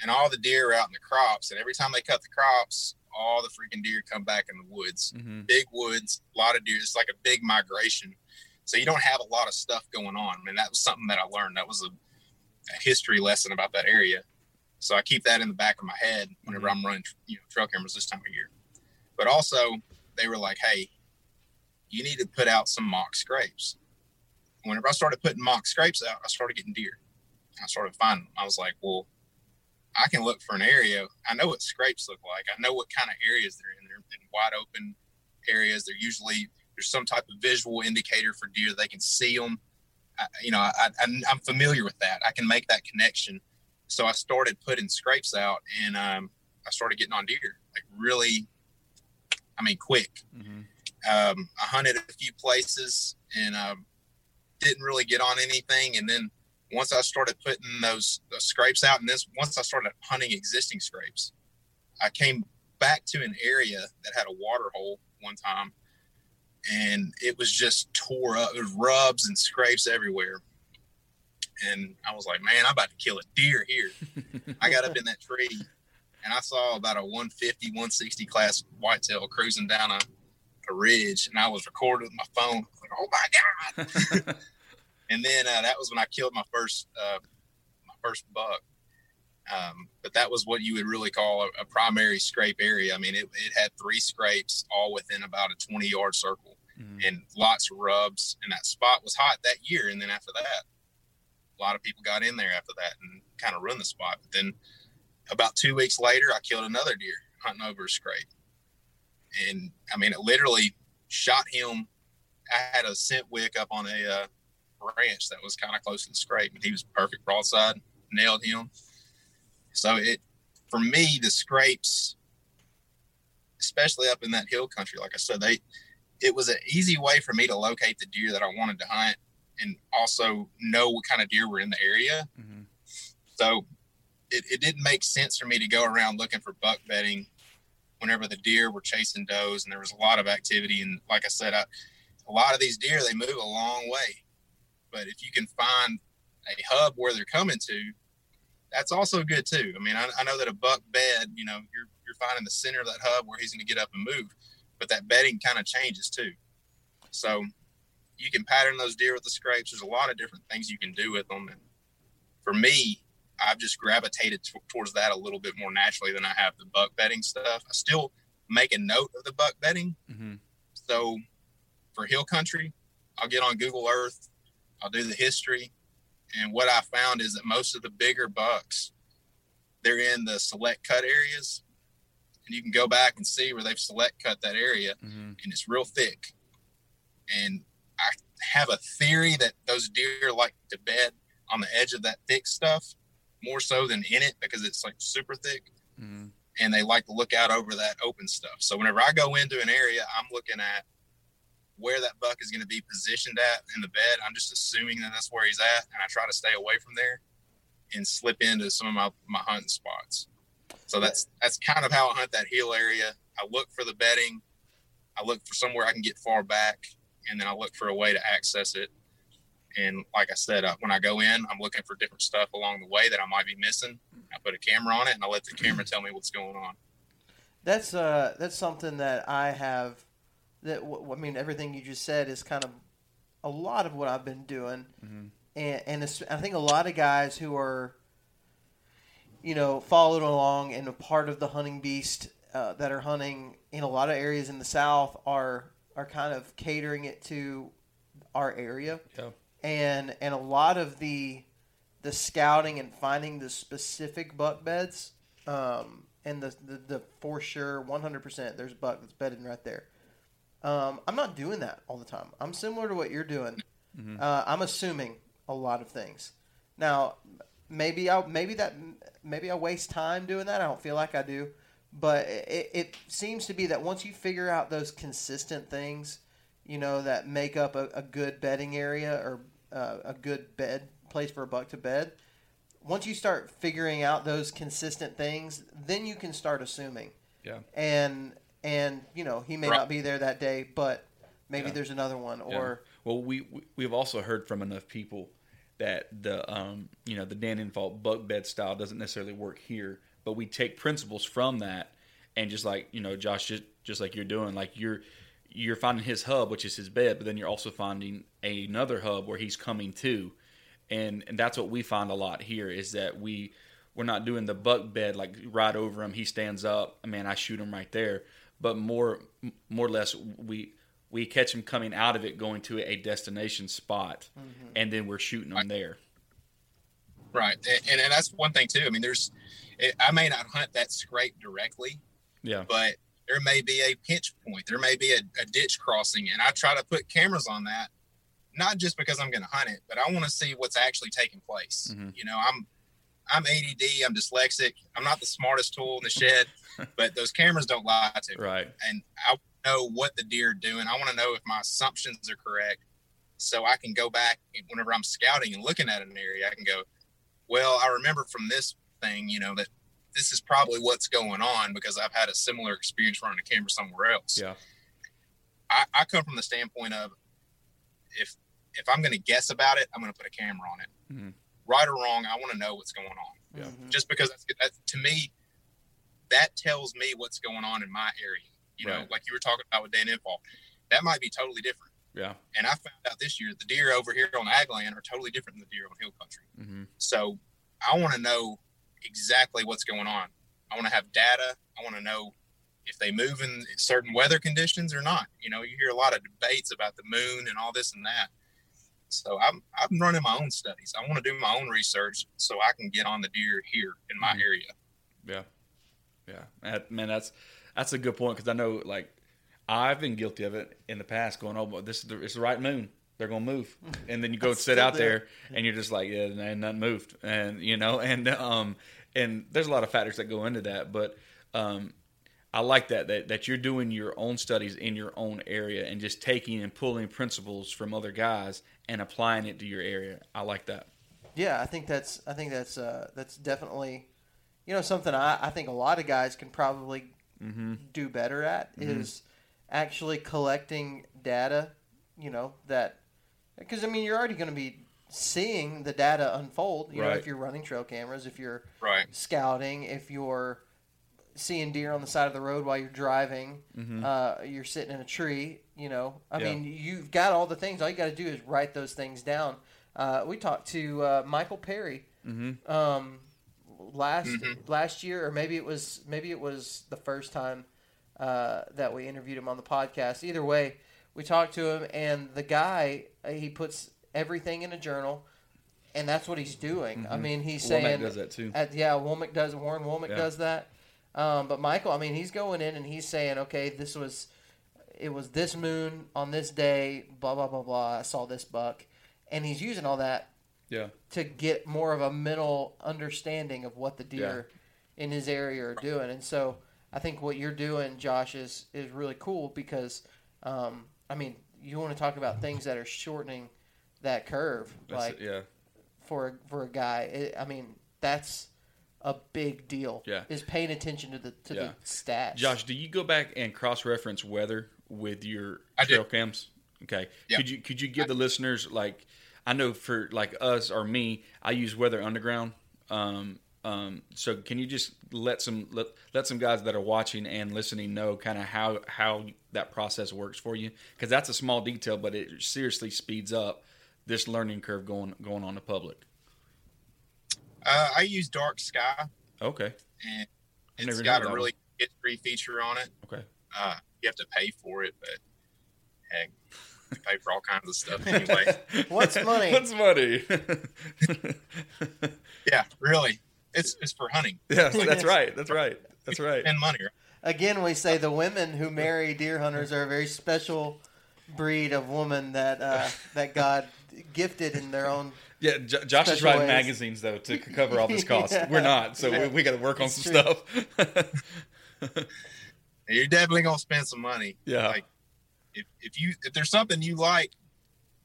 and all the deer are out in the crops. And every time they cut the crops, all the freaking deer come back in the woods. Mm-hmm. Big woods, a lot of deer. It's like a big migration. So you don't have a lot of stuff going on. I mean, that was something that I learned. That was a, a history lesson about that area. So I keep that in the back of my head whenever I'm running, you know, trail cameras this time of year. But also, they were like, "Hey, you need to put out some mock scrapes." Whenever I started putting mock scrapes out, I started getting deer. I started finding them. I was like, "Well, I can look for an area. I know what scrapes look like. I know what kind of areas they're in. They're in wide open areas. They're usually there's some type of visual indicator for deer. They can see them. I, you know, I, I'm familiar with that. I can make that connection. So I started putting scrapes out, and um, I started getting on deer like really. I mean, quick. Mm-hmm. Um, I hunted a few places and um, didn't really get on anything. And then once I started putting those, those scrapes out, and this once I started hunting existing scrapes, I came back to an area that had a water hole one time, and it was just tore up. There was rubs and scrapes everywhere. And I was like, man, I'm about to kill a deer here. I got up in that tree and I saw about a 150, 160 class whitetail cruising down a, a ridge, and I was recording with my phone. Like, oh my god! and then uh, that was when I killed my first uh, my first buck. Um, but that was what you would really call a, a primary scrape area. I mean, it, it had three scrapes all within about a 20 yard circle Mhm. and lots of rubs. And that spot was hot that year. And then after that, a lot of people got in there after that and kind of ruined the spot. But then about two weeks later, I killed another deer hunting over a scrape. And I mean, it literally shot him. I had a scent wick up on a uh, branch that was kind of close to the scrape, and he was perfect broadside, nailed him. So it, for me, the scrapes, especially up in that hill country, like I said, they, it was an easy way for me to locate the deer that I wanted to hunt, and also know what kind of deer were in the area. Mm-hmm. So it, it didn't make sense for me to go around looking for buck bedding whenever the deer were chasing does and there was a lot of activity. And like I said, I, a lot of these deer, they move a long way. But if you can find a hub where they're coming to, that's also good too. I mean, I, I know that a buck bed, you know, you're, you're finding the center of that hub where he's going to get up and move, but that bedding kind of changes too. So you can pattern those deer with the scrapes. There's a lot of different things you can do with them. And for me, I've just gravitated t- towards that a little bit more naturally than I have the buck bedding stuff. I still make a note of the buck bedding. Mm-hmm. So for hill country, I'll get on Google Earth, I'll do the history. And what I found is that most of the bigger bucks, they're in the select cut areas. And you can go back and see where they've select cut that area Mm-hmm. and it's real thick. And I have a theory that those deer like to bed on the edge of that thick stuff more so than in it because it's like super thick Mhm. and they like to look out over that open stuff. So whenever I go into an area, I'm looking at where that buck is going to be positioned at in the bed. I'm just assuming that that's where he's at, and I try to stay away from there and slip into some of my, my hunting spots. So that's that's kind of how I hunt that hill area. I look for the bedding. I look for somewhere I can get far back, and then I look for a way to access it. And like I said, uh, when I go in, I'm looking for different stuff along the way that I might be missing. I put a camera on it, and I let the camera tell me what's going on. That's uh that's something that I have. That I mean, everything you just said is kind of a lot of what I've been doing, Mhm. and and I think a lot of guys who are, you know, followed along and a part of the hunting beast uh, that are hunting in a lot of areas in the South are are kind of catering it to our area, Yeah. And and a lot of the the scouting and finding the specific buck beds um, and the, the the for sure 100% there's a buck that's bedded right there. Um, i'm not doing that all the time. I'm similar to what you're doing. Mhm. uh, i'm assuming a lot of things. Now maybe i maybe that maybe i waste time doing that. I don't feel like i do. But it, it seems to be that once you figure out those consistent things you know that make up a, a good bedding area or uh, a good bed place for a buck to bed once you start figuring out those consistent things then you can start assuming Yeah. and and you know he may Right. not be there that day but maybe Yeah. there's another one Yeah. or Well, we we- we've also heard from enough people that the um you know the Dan Infalt buck bed style doesn't necessarily work here, but we take principles from that and just like you know Josh just just like you're doing like you're you're finding his hub which is his bed, but then you're also finding another hub where he's coming to, and and that's what we find a lot here is that we we're not doing the buck bed like right over him he stands up man I shoot him right there, but more more or less we we catch him coming out of it going to a destination spot mm-hmm. and then we're shooting him there. Right, and, and, and that's one thing too. I mean, there's, I may not hunt that scrape directly, yeah. but there may be a pinch point, there may be a, a ditch crossing, and I try to put cameras on that, not just because I'm going to hunt it, but I want to see what's actually taking place. Mhm. You know, I'm, I'm ADD, I'm dyslexic, I'm not the smartest tool in the shed, but those cameras don't lie to me, right and I know what the deer are doing. I want to know if my assumptions are correct, so I can go back whenever I'm scouting and looking at an area, I can go, well, I remember from this thing, you know, that this is probably what's going on because I've had a similar experience running a camera somewhere else. yeah I, I come from the standpoint of if if I'm going to guess about it, I'm going to put a camera on it. Mhm. Right or wrong, I want to know what's going on. Yeah. Mhm. Just because that's, that, to me, that tells me what's going on in my area. You know, like you were talking about with Dan Infalt, that might be totally different. yeah And I found out this year the deer over here on ag land are totally different than the deer on hill country. hmm So I want to know exactly what's going on. I want to have data. I want to know if they move in certain weather conditions or not. You know, you hear a lot of debates about the moon and all this and that. So I'm I'm running my own studies. I want to do my own research so I can get on the deer here in my Mhm. area. yeah yeah man that's that's a good point because i know like i've been guilty of it in the past going oh but this is the, it's the right moon they're gonna move and then you go sit out there. there and you're just like yeah ain't nothing moved and you know and um and there's a lot of factors that go into that but um I like that, that that you're doing your own studies in your own area and just taking and pulling principles from other guys and applying it to your area. I like that. Yeah, I think that's I think that's uh, that's definitely you know something I, I think a lot of guys can probably Mm-hmm. do better at is actually collecting data. You know that because I mean you're already going to be seeing the data unfold. You know if you're running trail cameras, if you're Right. scouting, if you're seeing deer on the side of the road while you're driving, Mhm. uh, you're sitting in a tree. You know, I Yeah. mean, you've got all the things. All you got to do is write those things down. Uh, we talked to uh, Michael Perry Mm-hmm. um, last Mhm. last year, or maybe it was maybe it was the first time uh, that we interviewed him on the podcast. Either way, we talked to him, and the guy uh, he puts everything in a journal, and that's what he's doing. I Mhm. mean, he's Womack saying does that too. at, yeah, Womack does. Warren Womack Yeah. does that. Um, but Michael, I mean, he's going in and he's saying, okay, this was it was this moon on this day, blah blah blah blah. I saw this buck, and he's using all that Yeah. to get more of a mental understanding of what the deer in his area are doing. And so I think what you're doing, Josh, is is really cool because, um, I mean, you want to talk about things that are shortening that curve, That's like it, yeah. for a, for a guy. It, I mean, that's a big deal. Yeah. is paying attention to the to Yeah. the stats. Josh, do you go back and cross reference weather with your I do. trail cams? Okay. Yeah. Could you could you give the listeners like I know for like us or me, I use Weather Underground. Um, um, so can you just let some let, let some guys that are watching and listening know kind of how how that process works for you? Because that's a small detail, but it seriously speeds up this learning curve going going on the public. Uh, I use Dark Sky, Okay. and it's got heard a that really history feature on it. Okay. Uh, you have to pay for it, but heck, you pay for all kinds of stuff anyway. What's money? What's money? yeah, really, it's it's for hunting Yeah, that's right. That's right. That's right. and money. Right? Again, we say the women who marry deer hunters are a very special breed of woman that uh, that God gifted in their own. Yeah, J- Josh is writing ways. magazines though to cover all this cost. Yeah. We're not, so Yeah. we, we got to work on It's some true. stuff. You're definitely gonna spend some money. yeah, Like if if you if there's something you like,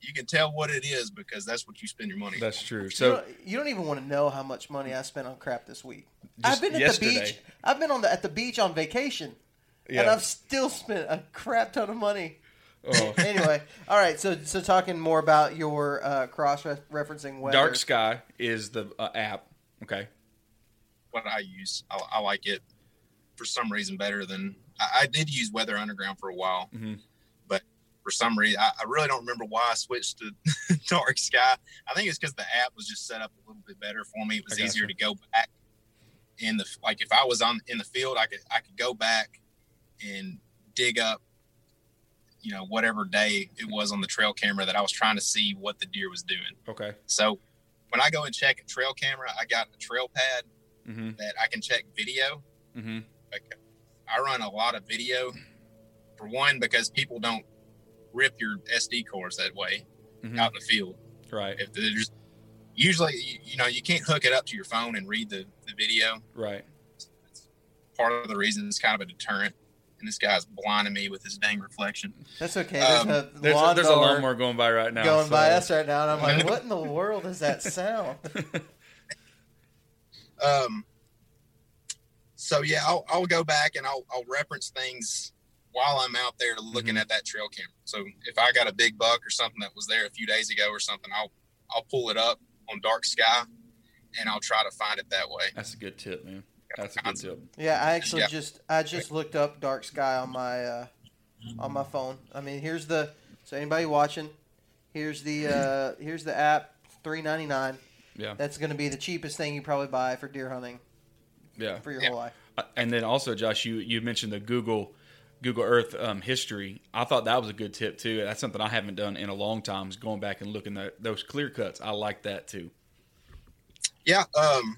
you can tell what it is because that's what you spend your money. on. that's true. you, So don't, you don't even want to know how much money I spent on crap this week. I've been at yesterday. the beach. I've been on the at the beach on vacation, and I've still spent a crap ton of money. oh. anyway, all right. So so talking more about your uh, cross referencing weather. Dark Sky is the uh, app. Okay, what I use. I, I like it for some reason better than I, I did use Weather Underground for a while, Mhm. For some reason I, I really don't remember why I switched to Dark Sky. I think it's because the app was just set up a little bit better for me. It was easier to go back in the like if I was on in the field, I could I could go back and dig up. You know, whatever day it was on the trail camera that I was trying to see what the deer was doing. okay. So when I go and check a trail camera, I got a trail pad Mm-hmm. that I can check video. Mm-hmm. Like I run a lot of video for one because people don't rip your SD cards that way Mhm. out in the field. Right. If there's usually you, you know you can't hook it up to your phone and read the, the video. Right. It's part of the reason it's kind of a deterrent. And this guy's blinding me with his dang reflection. That's okay. There's Um, a There's, lawnmower there's a lawnmower going by right now. going so- by us right now, and I'm like, what in the world is that sound? Um, so yeah, I'll, I'll go back and I'll, I'll reference things while I'm out there looking Mhm. at that trail camera. So if I got a big buck or something that was there a few days ago or something, I'll I'll pull it up on dark sky and I'll try to find it that way. That's a good tip, man. That's a good tip. Yeah, I actually Yeah. just I just looked up dark sky on my uh, on my phone. I mean, here's the so anybody watching, here's the uh, here's the app, three ninety nine. Yeah. That's going to be the cheapest thing you probably buy for deer hunting Yeah. for your Yeah. whole life. Uh, And then also, Josh, you you mentioned the Google Google Earth um, history. I thought that was a good tip too. That's something I haven't done in a long time. Is going back and looking at those clear cuts. I like that too. Yeah. Um,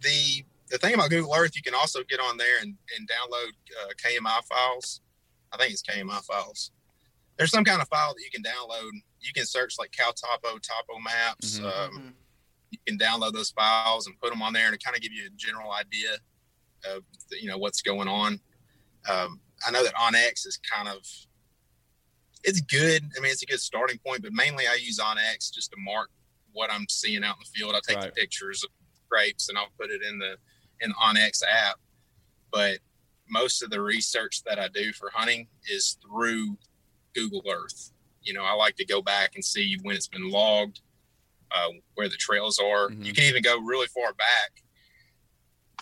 the the thing about Google Earth, you can also get on there and, and download uh, KML files. I think it's KML files. There's some kind of file that you can download. You can search like CalTopo, Topo Maps. Mhm. Um, Mhm. you can download those files and put them on there and it kind of give you a general idea of the, you know what's going on um, i know that onx is kind of it's good i mean it's a good starting point but mainly i use onx just to mark what i'm seeing out in the field i take Right. the pictures of grapes and i'll put it in the in the onx app but most of the research that i do for hunting is through google earth you know i like to go back and see when it's been logged uh, where the trails are. Mhm. You can even go really far back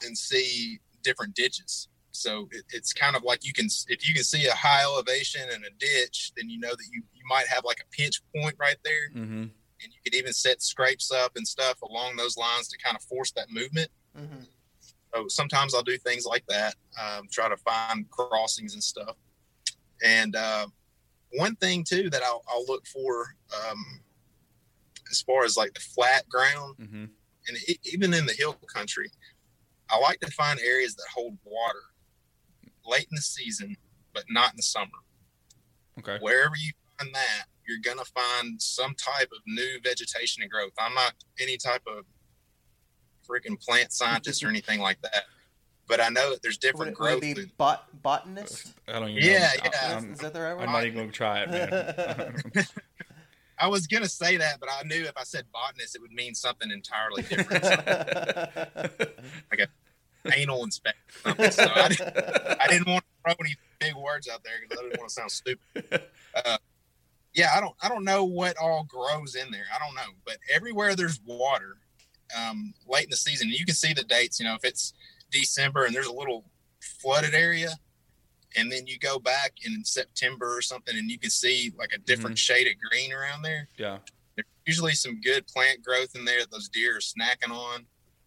and see different ditches. So it, it's kind of like you can, if you can see a high elevation and a ditch, then you know that you, you might have like a pinch point right there. Mm-hmm. And you could even set scrapes up and stuff along those lines to kind of force that movement. Mhm. So sometimes I'll do things like that, um, try to find crossings and stuff. And uh, one thing too that I'll, I'll look for um, as far as like the flat ground Mm-hmm. and e even in the hill country, I like to find areas that hold water late in the season, but not in the summer. Okay. Wherever you find that, you're gonna find some type of new vegetation and growth. I'm not any type of freaking plant scientist or anything like that, but I know that there's different it, would it growth. be in- bot, botanist? I don't even Yeah, know. yeah. I'm, Is that the right word? I'm not even going to try it, man. I was gonna say that, but I knew if I said botanist, it would mean something entirely different, anal inspection. So I didn't, I didn't want to throw any big words out there because I didn't want to sound stupid. Uh, yeah, I don't, I don't know what all grows in there. I don't know, but everywhere there's water, um, late in the season, you can see the dates. You know, if it's December and there's a little flooded area, and then you go back in September or something, and you can see like a different shade of green around there yeah. there's usually some good plant growth in there that those deer are snacking on,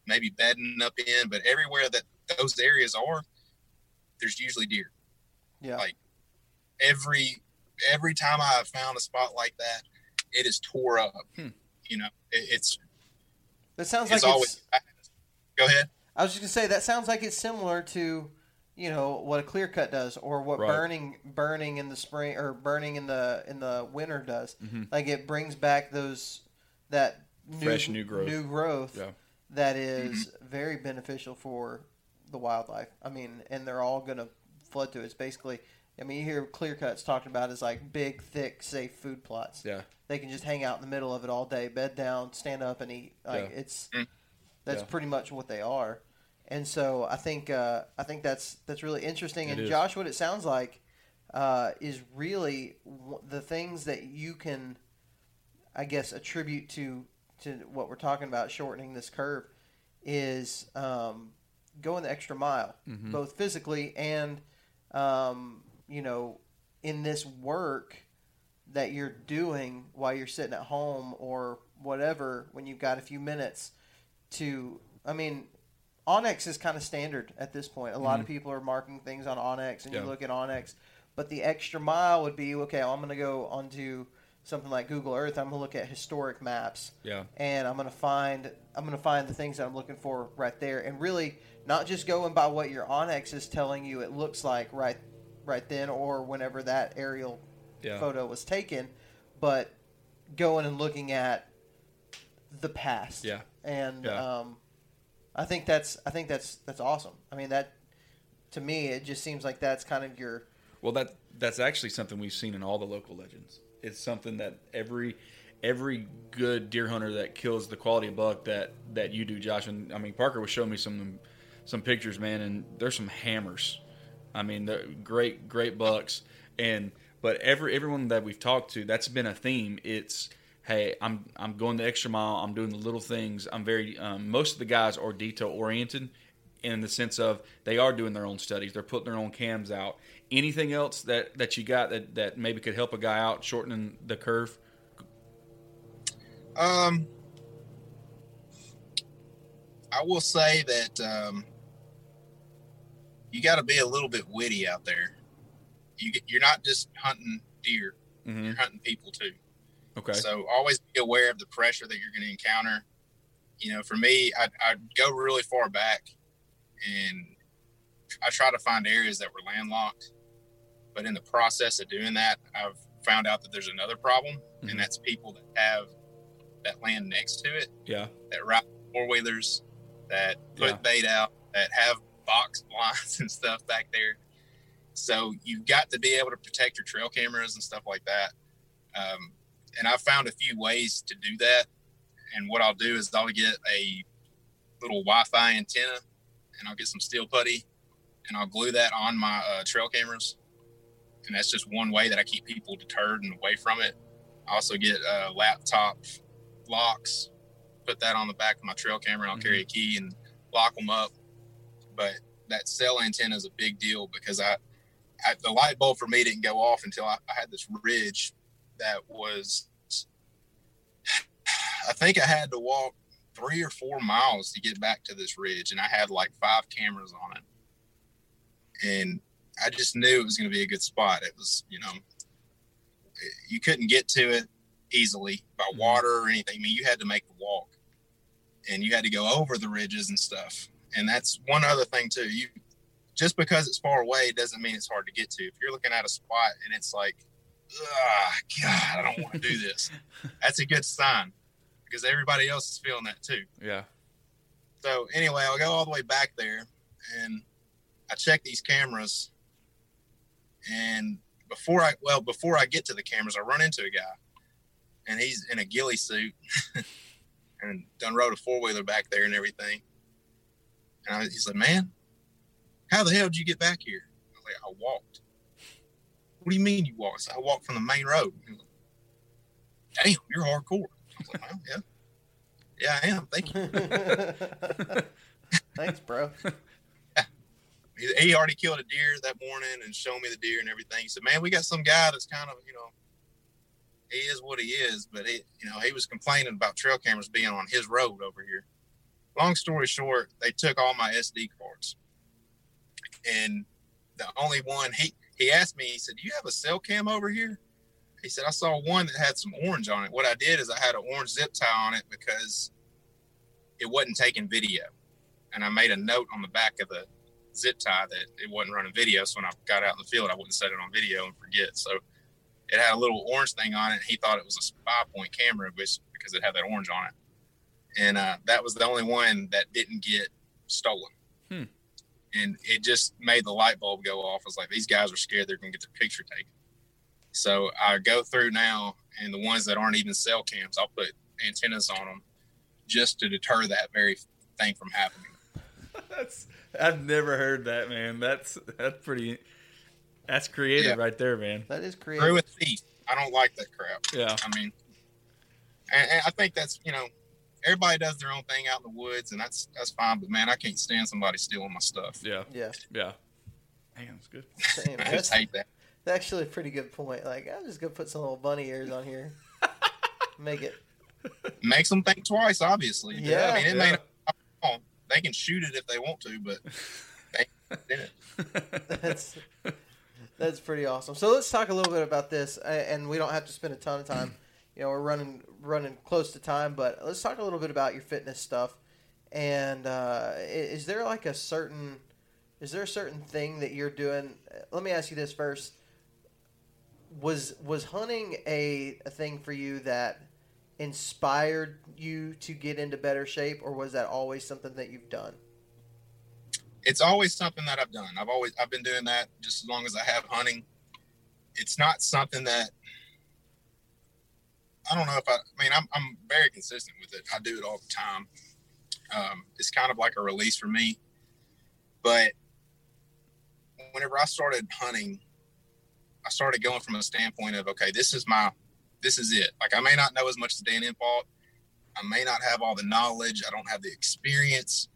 maybe bedding up in. But everywhere that those areas are, there's usually deer. yeah. Like every every time I have found a spot like that, it is tore up. Hmm. You know, it, it's That sounds it's like always. it's, Go ahead. I was just gonna say that sounds like it's similar to, you know, what a clear cut does, or what Right. burning burning in the spring or burning in the in the winter does. Mhm. Like it brings back those that new, Fresh new growth. new growth Yeah. That is very beneficial for the wildlife. I mean, and they're all gonna flood to it. It's basically. I mean, you hear clear cuts talked about as like big, thick, safe food plots. Yeah. They can just hang out in the middle of it all day, bed down, stand up, and eat. Like Yeah. it's Mm. that's Yeah. pretty much what they are. And so I think uh, I think that's that's really interesting. It and is. Josh, what it sounds like uh, is really w- the things that you can, I guess, attribute to to what we're talking about, shortening this curve, is um, going the extra mile, Mhm. both physically and um, you know in this work that you're doing while you're sitting at home or whatever when you've got a few minutes to I mean onX is kind of standard at this point. A lot of people are marking things on onX and Yeah. you look at onX, but the extra mile would be okay, I'm going to go onto something like Google Earth. I'm going to look at historic maps Yeah. and I'm gonna find I'm gonna find the things that I'm looking for right there, and really not just going by what your onX is telling you it looks like right right then or whenever that aerial Yeah. photo was taken, but going and looking at the past. Yeah. and Yeah. um, I think that's I think that's that's awesome. I mean that to me it just seems like that's kind of your Well, that that's actually something we've seen in all the local legends. It's something that every every good deer hunter that kills the quality of buck that that you do, Josh. And I mean, Parker was showing me some some pictures, man, and there's some hammers. I mean, great great bucks, and but every everyone that we've talked to, that's been a theme. It's hey, I'm I'm going the extra mile. I'm doing the little things. I'm very um, most of the guys are detail oriented in the sense of they are doing their own studies. They're putting their own cams out. Anything else that that you got that that maybe could help a guy out shortening the curve? Um, I will say that um, you got to be a little bit witty out there. You get, you're not just hunting deer; Mm-hmm. you're hunting people too. Okay. So always be aware of the pressure that you're going to encounter. You know, for me, I I go really far back, and I try to find areas that were landlocked. But in the process of doing that, I've found out that there's another problem, Mhm. and that's people that have that land next to it Yeah. that ride four wheelers, that put Yeah. bait out, that have box blinds and stuff back there. So you've got to be able to protect your trail cameras and stuff like that. Um, and I've found a few ways to do that. And what I'll do is I'll get a little Wi-Fi antenna, and I'll get some steel putty, and I'll glue that on my uh, trail cameras. And that's just one way that I keep people deterred and away from it. I also get uh, laptop locks, put that on the back of my trail camera, and I'll carry a key and lock them up. But that cell antenna is a big deal because I, I the light bulb for me didn't go off until I, I had this ridge that was, I think I had to walk three or four miles to get back to this ridge, and I had like five cameras on it, and I just knew it was going to be a good spot. It was, you know, you couldn't get to it easily by Mhm. water or anything. I mean, you had to make the walk, and you had to go over the ridges and stuff. And that's one other thing too. You just because it's far away doesn't mean it's hard to get to. If you're looking at a spot and it's like ah, God, I don't want to do this. That's a good sign because everybody else is feeling that too. Yeah. So anyway, I'll go all the way back there and I check these cameras. And before I, well, before I get to the cameras, I run into a guy and he's in a ghillie suit and done rode a four wheeler back there and everything. And I, he's like, man, how the hell did you get back here? I was like, I walked. What do you mean you walked? I, said, I walked from the main road. He was like, Damn, you're hardcore. I was like, well, yeah. Yeah, I am. Thank you. Thanks, bro. he, already killed a deer that morning and showed me the deer and everything. He said, "Man, we got some guy that's kind of you know, he is what he is, but he you know he was complaining about trail cameras being on his road over here." Long story short, they took all my SD cards, and the only one he he asked me, he said, "Do you have a cell cam over here?" He said, "I saw one that had some orange on it. What I did is I had an orange zip tie on it because it wasn't taking video." and I made a note on the back of the zip tie that it wasn't running video. So when I got out in the field, I wouldn't set it on video and forget. So it had a little orange thing on it. He thought it was a spy point camera, which because it had that orange on it. And uh, that was the only one that didn't get stolen. Hmm. And it just made the light bulb go off. I was like, these guys are scared they're going to get their picture taken. So I go through now, and the ones that aren't even cell cams, I'll put antennas on them just to deter that very thing from happening. That's I've never heard that, man. That's that's pretty. That's creative Yeah. right there, man. That is Screw creative. with thief. I don't like that crap. Yeah. I mean, and, and I think that's you know, everybody does their own thing out in the woods, and that's that's fine. But man, I can't stand somebody stealing my stuff. Yeah. Yeah, Yeah. Man, that's good. same. I That's just hate that. actually a pretty good point. Like, I'm just gonna put some little bunny ears on here. Make it. Makes them think twice. Obviously, Yeah. I mean, it may Yeah. not. They can shoot it if they want to, but. That's that's pretty awesome. So let's talk a little bit about this, and we don't have to spend a ton of time. You know, we're running running close to time, but let's talk a little bit about your fitness stuff. And uh, is there like a certain is there a certain thing that you're doing? Let me ask you this first. Was was hunting a, a thing for you that inspired you to get into better shape, or was that always something that you've done? it's always something that I've done. I've always I've been doing that just as long as I have hunting. It's not something that I don't know if I. I mean, I'm I'm very consistent with it. I do it all the time. Um, it's kind of like a release for me. But whenever I started hunting, I started going from a standpoint of okay, this is my, this is it. Like I may not know as much as Dan Infalt. I may not have all the knowledge. I don't have the experience,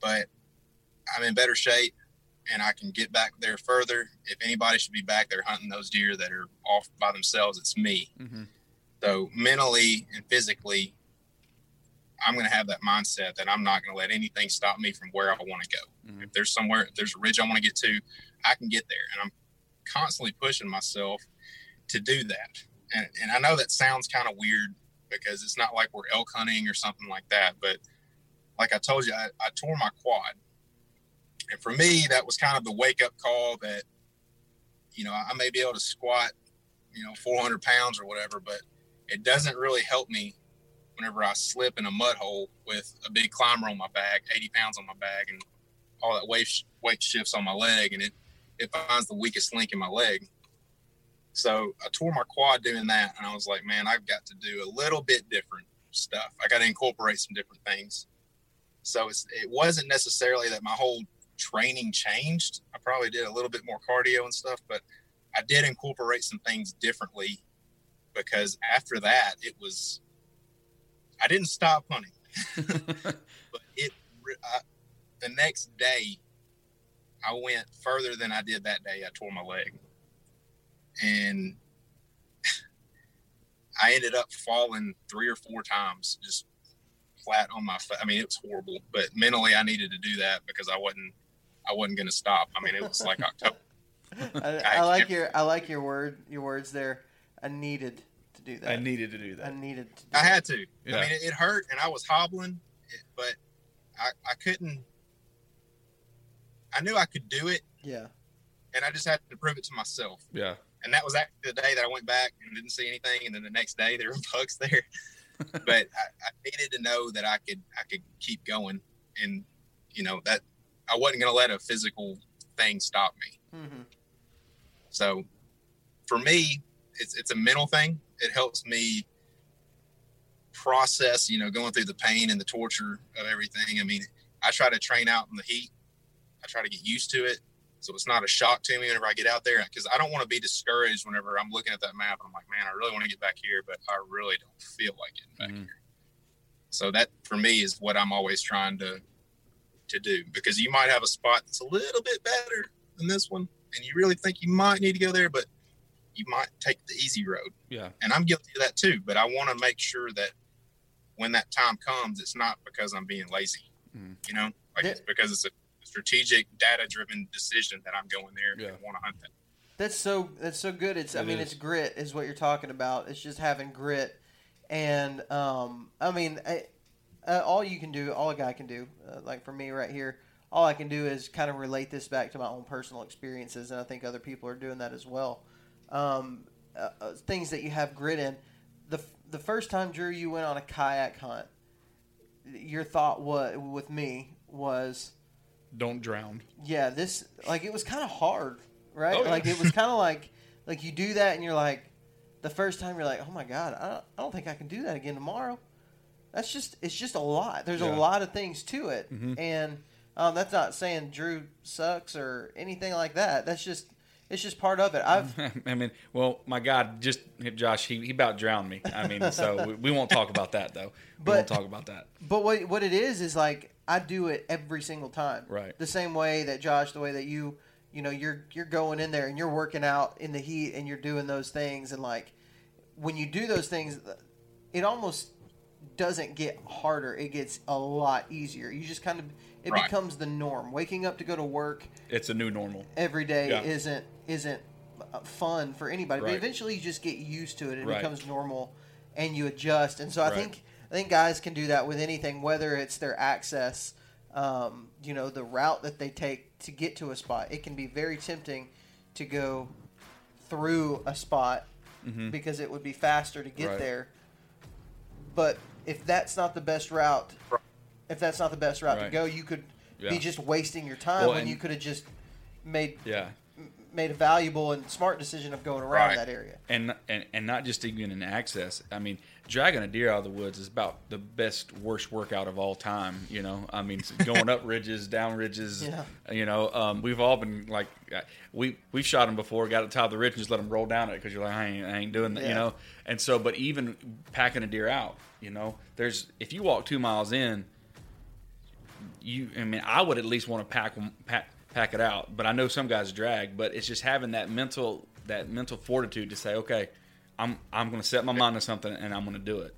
but I'm in better shape and I can get back there further. If anybody should be back there hunting those deer that are off by themselves, it's me. hmm So mentally and physically, I'm going to have that mindset that I'm not going to let anything stop me from where I want to go. Mhm. If there's somewhere, if there's a ridge I want to get to, I can get there. And I'm constantly pushing myself to do that. And, and I know that sounds kind of weird because it's not like we're elk hunting or something like that. But like I told you, I, I tore my quad. And for me, that was kind of the wake up call that, you know, I may be able to squat, you know, 400 pounds or whatever, but it doesn't really help me whenever I slip in a mud hole with a big climber on my back, 80 pounds on my back, and all that weight, weight shifts on my leg, and it, it finds the weakest link in my leg. So I tore my quad doing that, and I was like, man, I've got to do a little bit different stuff. I got to incorporate some different things. So it's, it wasn't necessarily that my whole training changed. I probably did a little bit more cardio and stuff, but I did incorporate some things differently because after that, it was, I didn't stop hunting, but it, I, the next day, I went further than I did that day. I tore my leg. And I ended up falling three or four times, just flat on my. fa- I mean, it was horrible. But mentally, I needed to do that because I wasn't. I wasn't going to stop. I mean, it was like October. I, I I like your I like your word your words there. I needed to do that. I needed to do that. I needed to. Do I that. had to. Yeah. I mean, it, it hurt, and I was hobbling, but I, I couldn't. I knew I could do it, Yeah. and I just had to prove it to myself. Yeah. And that was actually the day that I went back and didn't see anything, and then the next day there were bugs there. but I, I needed to know that I could I could keep going, and you know that I wasn't going to let a physical thing stop me. Mm-hmm. So for me, it's it's a mental thing. It helps me process, you know, going through the pain and the torture of everything. I mean, I try to train out in the heat. I try to get used to it, so it's not a shock to me whenever I get out there. Because I don't want to be discouraged whenever I'm looking at that map and I'm like, man, I really want to get back here, but I really don't feel like getting back Mhm. here. So that for me is what I'm always trying to to do because you might have a spot that's a little bit better than this one, and you really think you might need to go there, but you might take the easy road. Yeah. And I'm guilty of that too. But I want to make sure that when that time comes, it's not because I'm being lazy. Mhm. You know, like Yeah. it's because it's a strategic, data-driven decision that I'm going there Yeah. and want to hunt that. That's so that's so good. It's I mean is. it's grit is what you're talking about. It's just having grit, and um, I mean I, uh, all you can do, all a guy can do, uh, like for me right here, all I can do is kind of relate this back to my own personal experiences, and I think other people are doing that as well. Um, uh, uh, things that you have grit in. The the first time Drew you went on a kayak hunt, your thought was with me was Don't drown. yeah, this like it was kind of hard, right? Oh, yeah. Like it was kind of like like you do that and you're like the first time you're like, oh my god, I don't, I don't think I can do that again tomorrow. That's just it's just a lot. There's Yeah. a lot of things to it, Mhm. and um, that's not saying Drew sucks or anything like that. That's just it's just part of it. I've I mean, well, my God, just Josh, he, he about drowned me. I mean, so we, we won't talk about that though. We But- won't talk about that. But what what it is is like I do it every single time. Right. The same way that Josh, the way that you, you know, you're you're going in there and you're working out in the heat and you're doing those things and like when you do those things, it almost doesn't get harder. It gets a lot easier. You just kind of it Right. becomes the norm. Waking up to go to work It's a new normal. every day Yeah. isn't isn't uh, fun for anybody. But eventually, you just get used to it. It Right. becomes normal, and you adjust. And so I Right. think I think guys can do that with anything, whether it's their access, um, you know, the route that they take to get to a spot. It can be very tempting to go through a spot Mhm. because it would be faster to get Right. there. But if that's not the best route, if that's not the best route to go, you could Yeah. be just wasting your time Well, when and- you could have just made Yeah. made a valuable and smart decision of going around Right. that area. and and and not just even in access. I mean, dragging a deer out of the woods is about the best worst workout of all time. You know, I mean, going up ridges, down ridges. Yeah. You know, um, we've all been like, uh, we we've shot them before, got to the top of the ridge and just let them roll down it because you're like, I ain't, I ain't doing that. Yeah. You know, and so, but even packing a deer out, you know, there's if you walk two miles in, you I mean I would at least want to pack pack pack it out. But I know some guys drag, but it's just having that mental that mental fortitude to say, okay, I'm I'm going to set my mind to something and I'm going to do it.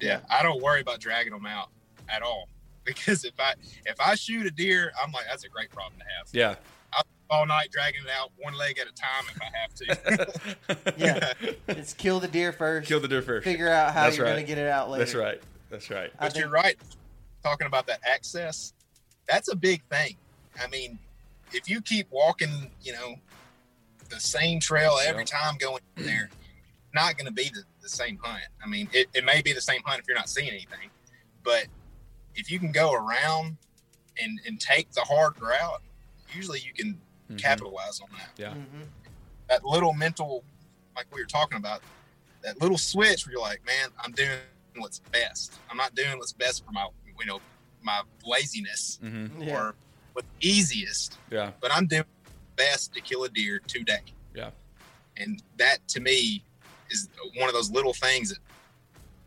Yeah, I don't worry about dragging them out at all because if I if I shoot a deer, I'm like that's a great problem to have. Yeah. I'll all night dragging it out one leg at a time if I have to. Yeah. It's kill the deer first. Kill the deer first. Figure out how That's you're right. going to get it out later. That's right. That's right. I But think- you're right. Talking about that access, that's a big thing. I mean, if you keep walking, you know, the same trail every Yeah. time going there, not going to be the, the same hunt. I mean, it, it may be the same hunt if you're not seeing anything, but if you can go around and, and take the hard route, usually you can Mhm. capitalize on that. Yeah. Mhm. That little mental, like we were talking about, that little switch where you're like, man, I'm doing what's best. I'm not doing what's best for my, you know, my laziness hmm Yeah. or what's easiest, Yeah. but I'm doing best to kill a deer today. Yeah. And that to me is one of those little things that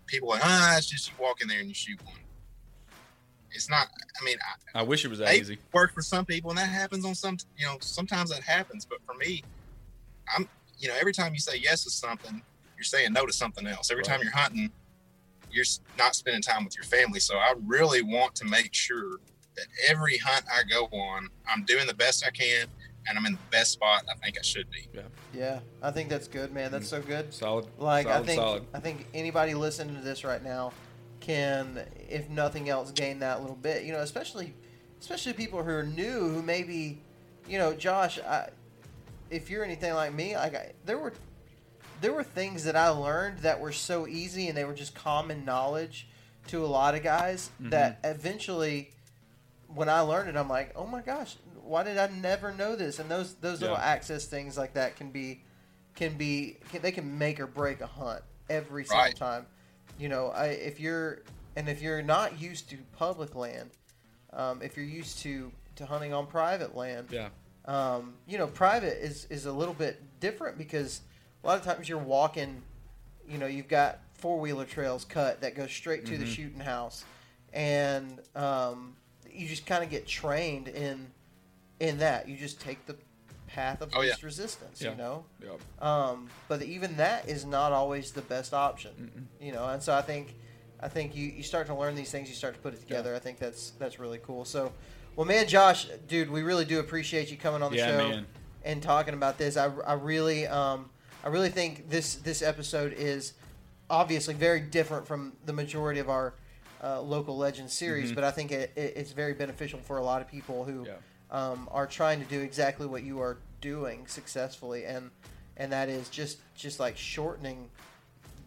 people are like, ah, it's just you walk in there and you shoot one. It's not. I mean, I, I wish it was that easy. work for some people, and that happens on some. You know, sometimes that happens. But for me, I'm. You know, every time you say yes to something, you're saying no to something else. Every time you're hunting, you're not spending time with your family. So I really want to make sure that every hunt I go on, I'm doing the best I can, and I'm in the best spot I think I should be. Yeah. yeah, I think that's good, man. That's so good. Solid. Like solid, I think solid. I think anybody listening to this right now can, if nothing else, gain that little bit. You know, especially especially people who are new who maybe, you know, Josh, I if you're anything like me, like I, there were there were things that I learned that were so easy and they were just common knowledge to a lot of guys that mm-hmm. eventually when I learned it I'm like, "Oh my gosh, why did I never know this?" And those those little access things like that can be can be can, they can make or break a hunt every single Right. time. You know, I, if you're and if you're not used to public land, um, if you're used to to hunting on private land, Yeah. um, you know, private is is a little bit different because a lot of times you're walking, you know, you've got four wheeler trails cut that go straight to the Mm-hmm. shooting house, and um, you just kind of get trained in in that. You just take the path of Oh, yeah. least resistance, Yeah. you know. Yep. Um, but even that is not always the best option, you know. And so I think, I think you, you start to learn these things, you start to put it together. I think that's that's really cool. So, well, man, Josh, dude, we really do appreciate you coming on the Yeah, show man. and talking about this. I, I really, um, I really think this this episode is obviously very different from the majority of our uh, local legend series, but I think it, it, it's very beneficial for a lot of people who Yeah. Um, are trying to do exactly what you are doing successfully, and and that is just just like shortening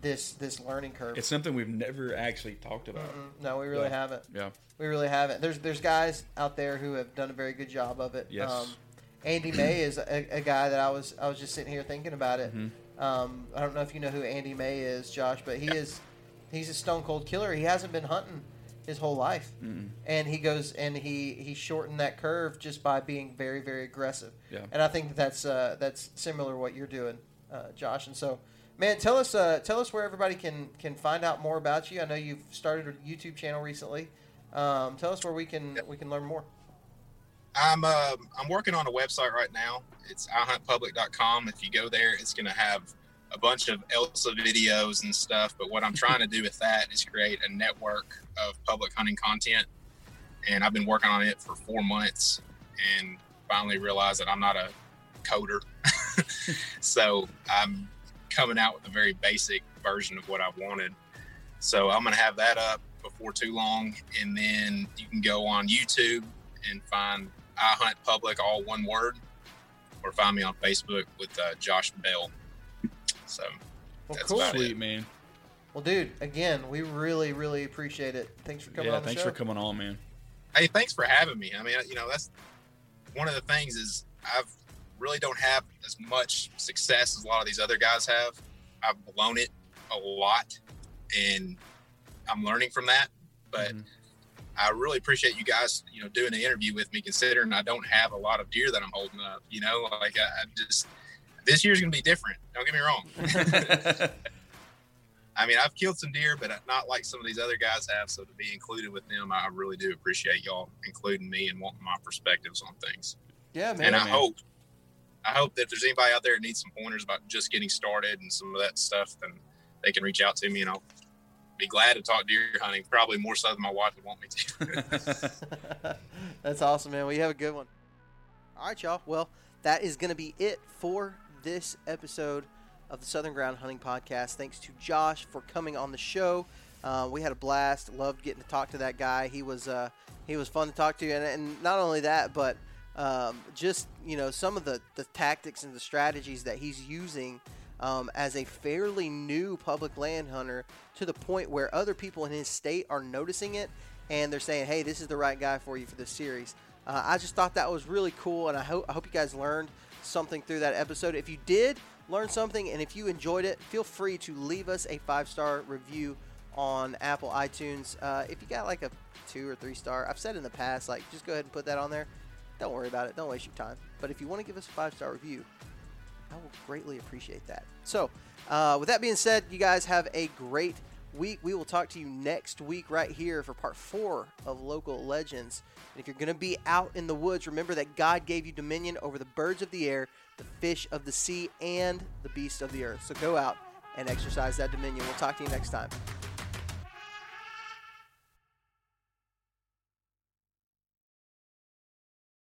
this this learning curve. It's something we've never actually talked about. Mm, no, we really Yeah. haven't. Yeah. We really haven't. There's there's guys out there who have done a very good job of it. Yes. Um, Andy May is a, a guy that I was I was just sitting here thinking about it. Mm-hmm. Um, I don't know if you know who Andy May is, Josh, but he is he's a stone cold killer. He hasn't been hunting his whole life, and he goes and he he shortened that curve just by being very very aggressive. Yeah. And I think that that's uh, that's similar to what you're doing, uh, Josh. And so, man, tell us uh, tell us where everybody can can find out more about you. I know you've started a YouTube channel recently. Um, tell us where we can we can learn more. I'm uh, I'm working on a website right now. It's ihuntpublic.com. If you go there, it's going to have a bunch of Elsa videos and stuff. But what I'm trying to do with that is create a network of public hunting content. And I've been working on it for four months, and finally realized that I'm not a coder. so I'm coming out with a very basic version of what I wanted. So I'm going to have that up before too long, and then you can go on YouTube and find I Hunt Public, all one word, or find me on Facebook with uh, Josh Bell. So Well, That's cool. about it. Sweet man. Well, dude, again, we really really appreciate it. Thanks for coming Yeah. on the Thanks show. for coming on, man. hey, thanks for having me. I mean, you know, that's one of the things is I've really don't have as much success as a lot of these other guys have. I've blown it a lot, and I'm learning from that. But Mhm. I really appreciate you guys, you know, doing the interview with me, considering I don't have a lot of deer that I'm holding up. You know, like I, I just this year's gonna be different. Don't get me wrong. I mean, I've killed some deer, but not like some of these other guys have. So to be included with them, I really do appreciate y'all including me and wanting my perspectives on things. yeah, man. and I man. hope, I hope that if there's anybody out there that needs some pointers about just getting started and some of that stuff, then they can reach out to me, and I'll be glad to talk deer hunting. Probably more so than my wife would want me to. That's awesome, man. Well, you have a good one. All right, y'all. Well, that is going to be it for this episode of the Southern Ground Hunting Podcast. Thanks to Josh for coming on the show. Uh, we had a blast. Loved getting to talk to that guy. He was uh, he was fun to talk to, and, and not only that, but um, just you know some of the the tactics and the strategies that he's using um, as a fairly new public land hunter to the point where other people in his state are noticing it and they're saying, "Hey, this is the right guy for you for this series." Uh, I just thought that was really cool, and I hope I hope you guys learned something through that episode. If you did learn something, and if you enjoyed it, feel free to leave us a five star review on Apple iTunes. Uh, if you got like a two or three star, I've said in the past, like just go ahead and put that on there. Don't worry about it. Don't waste your time. But if you want to give us a five star review, I will greatly appreciate that. So, uh, with that being said, you guys have a great week. We will talk to you next week right here for part four of Local Legends. And if you're going to be out in the woods, remember that God gave you dominion over the birds of the air, the fish of the sea, and the beasts of the earth. So go out and exercise that dominion. We'll talk to you next time.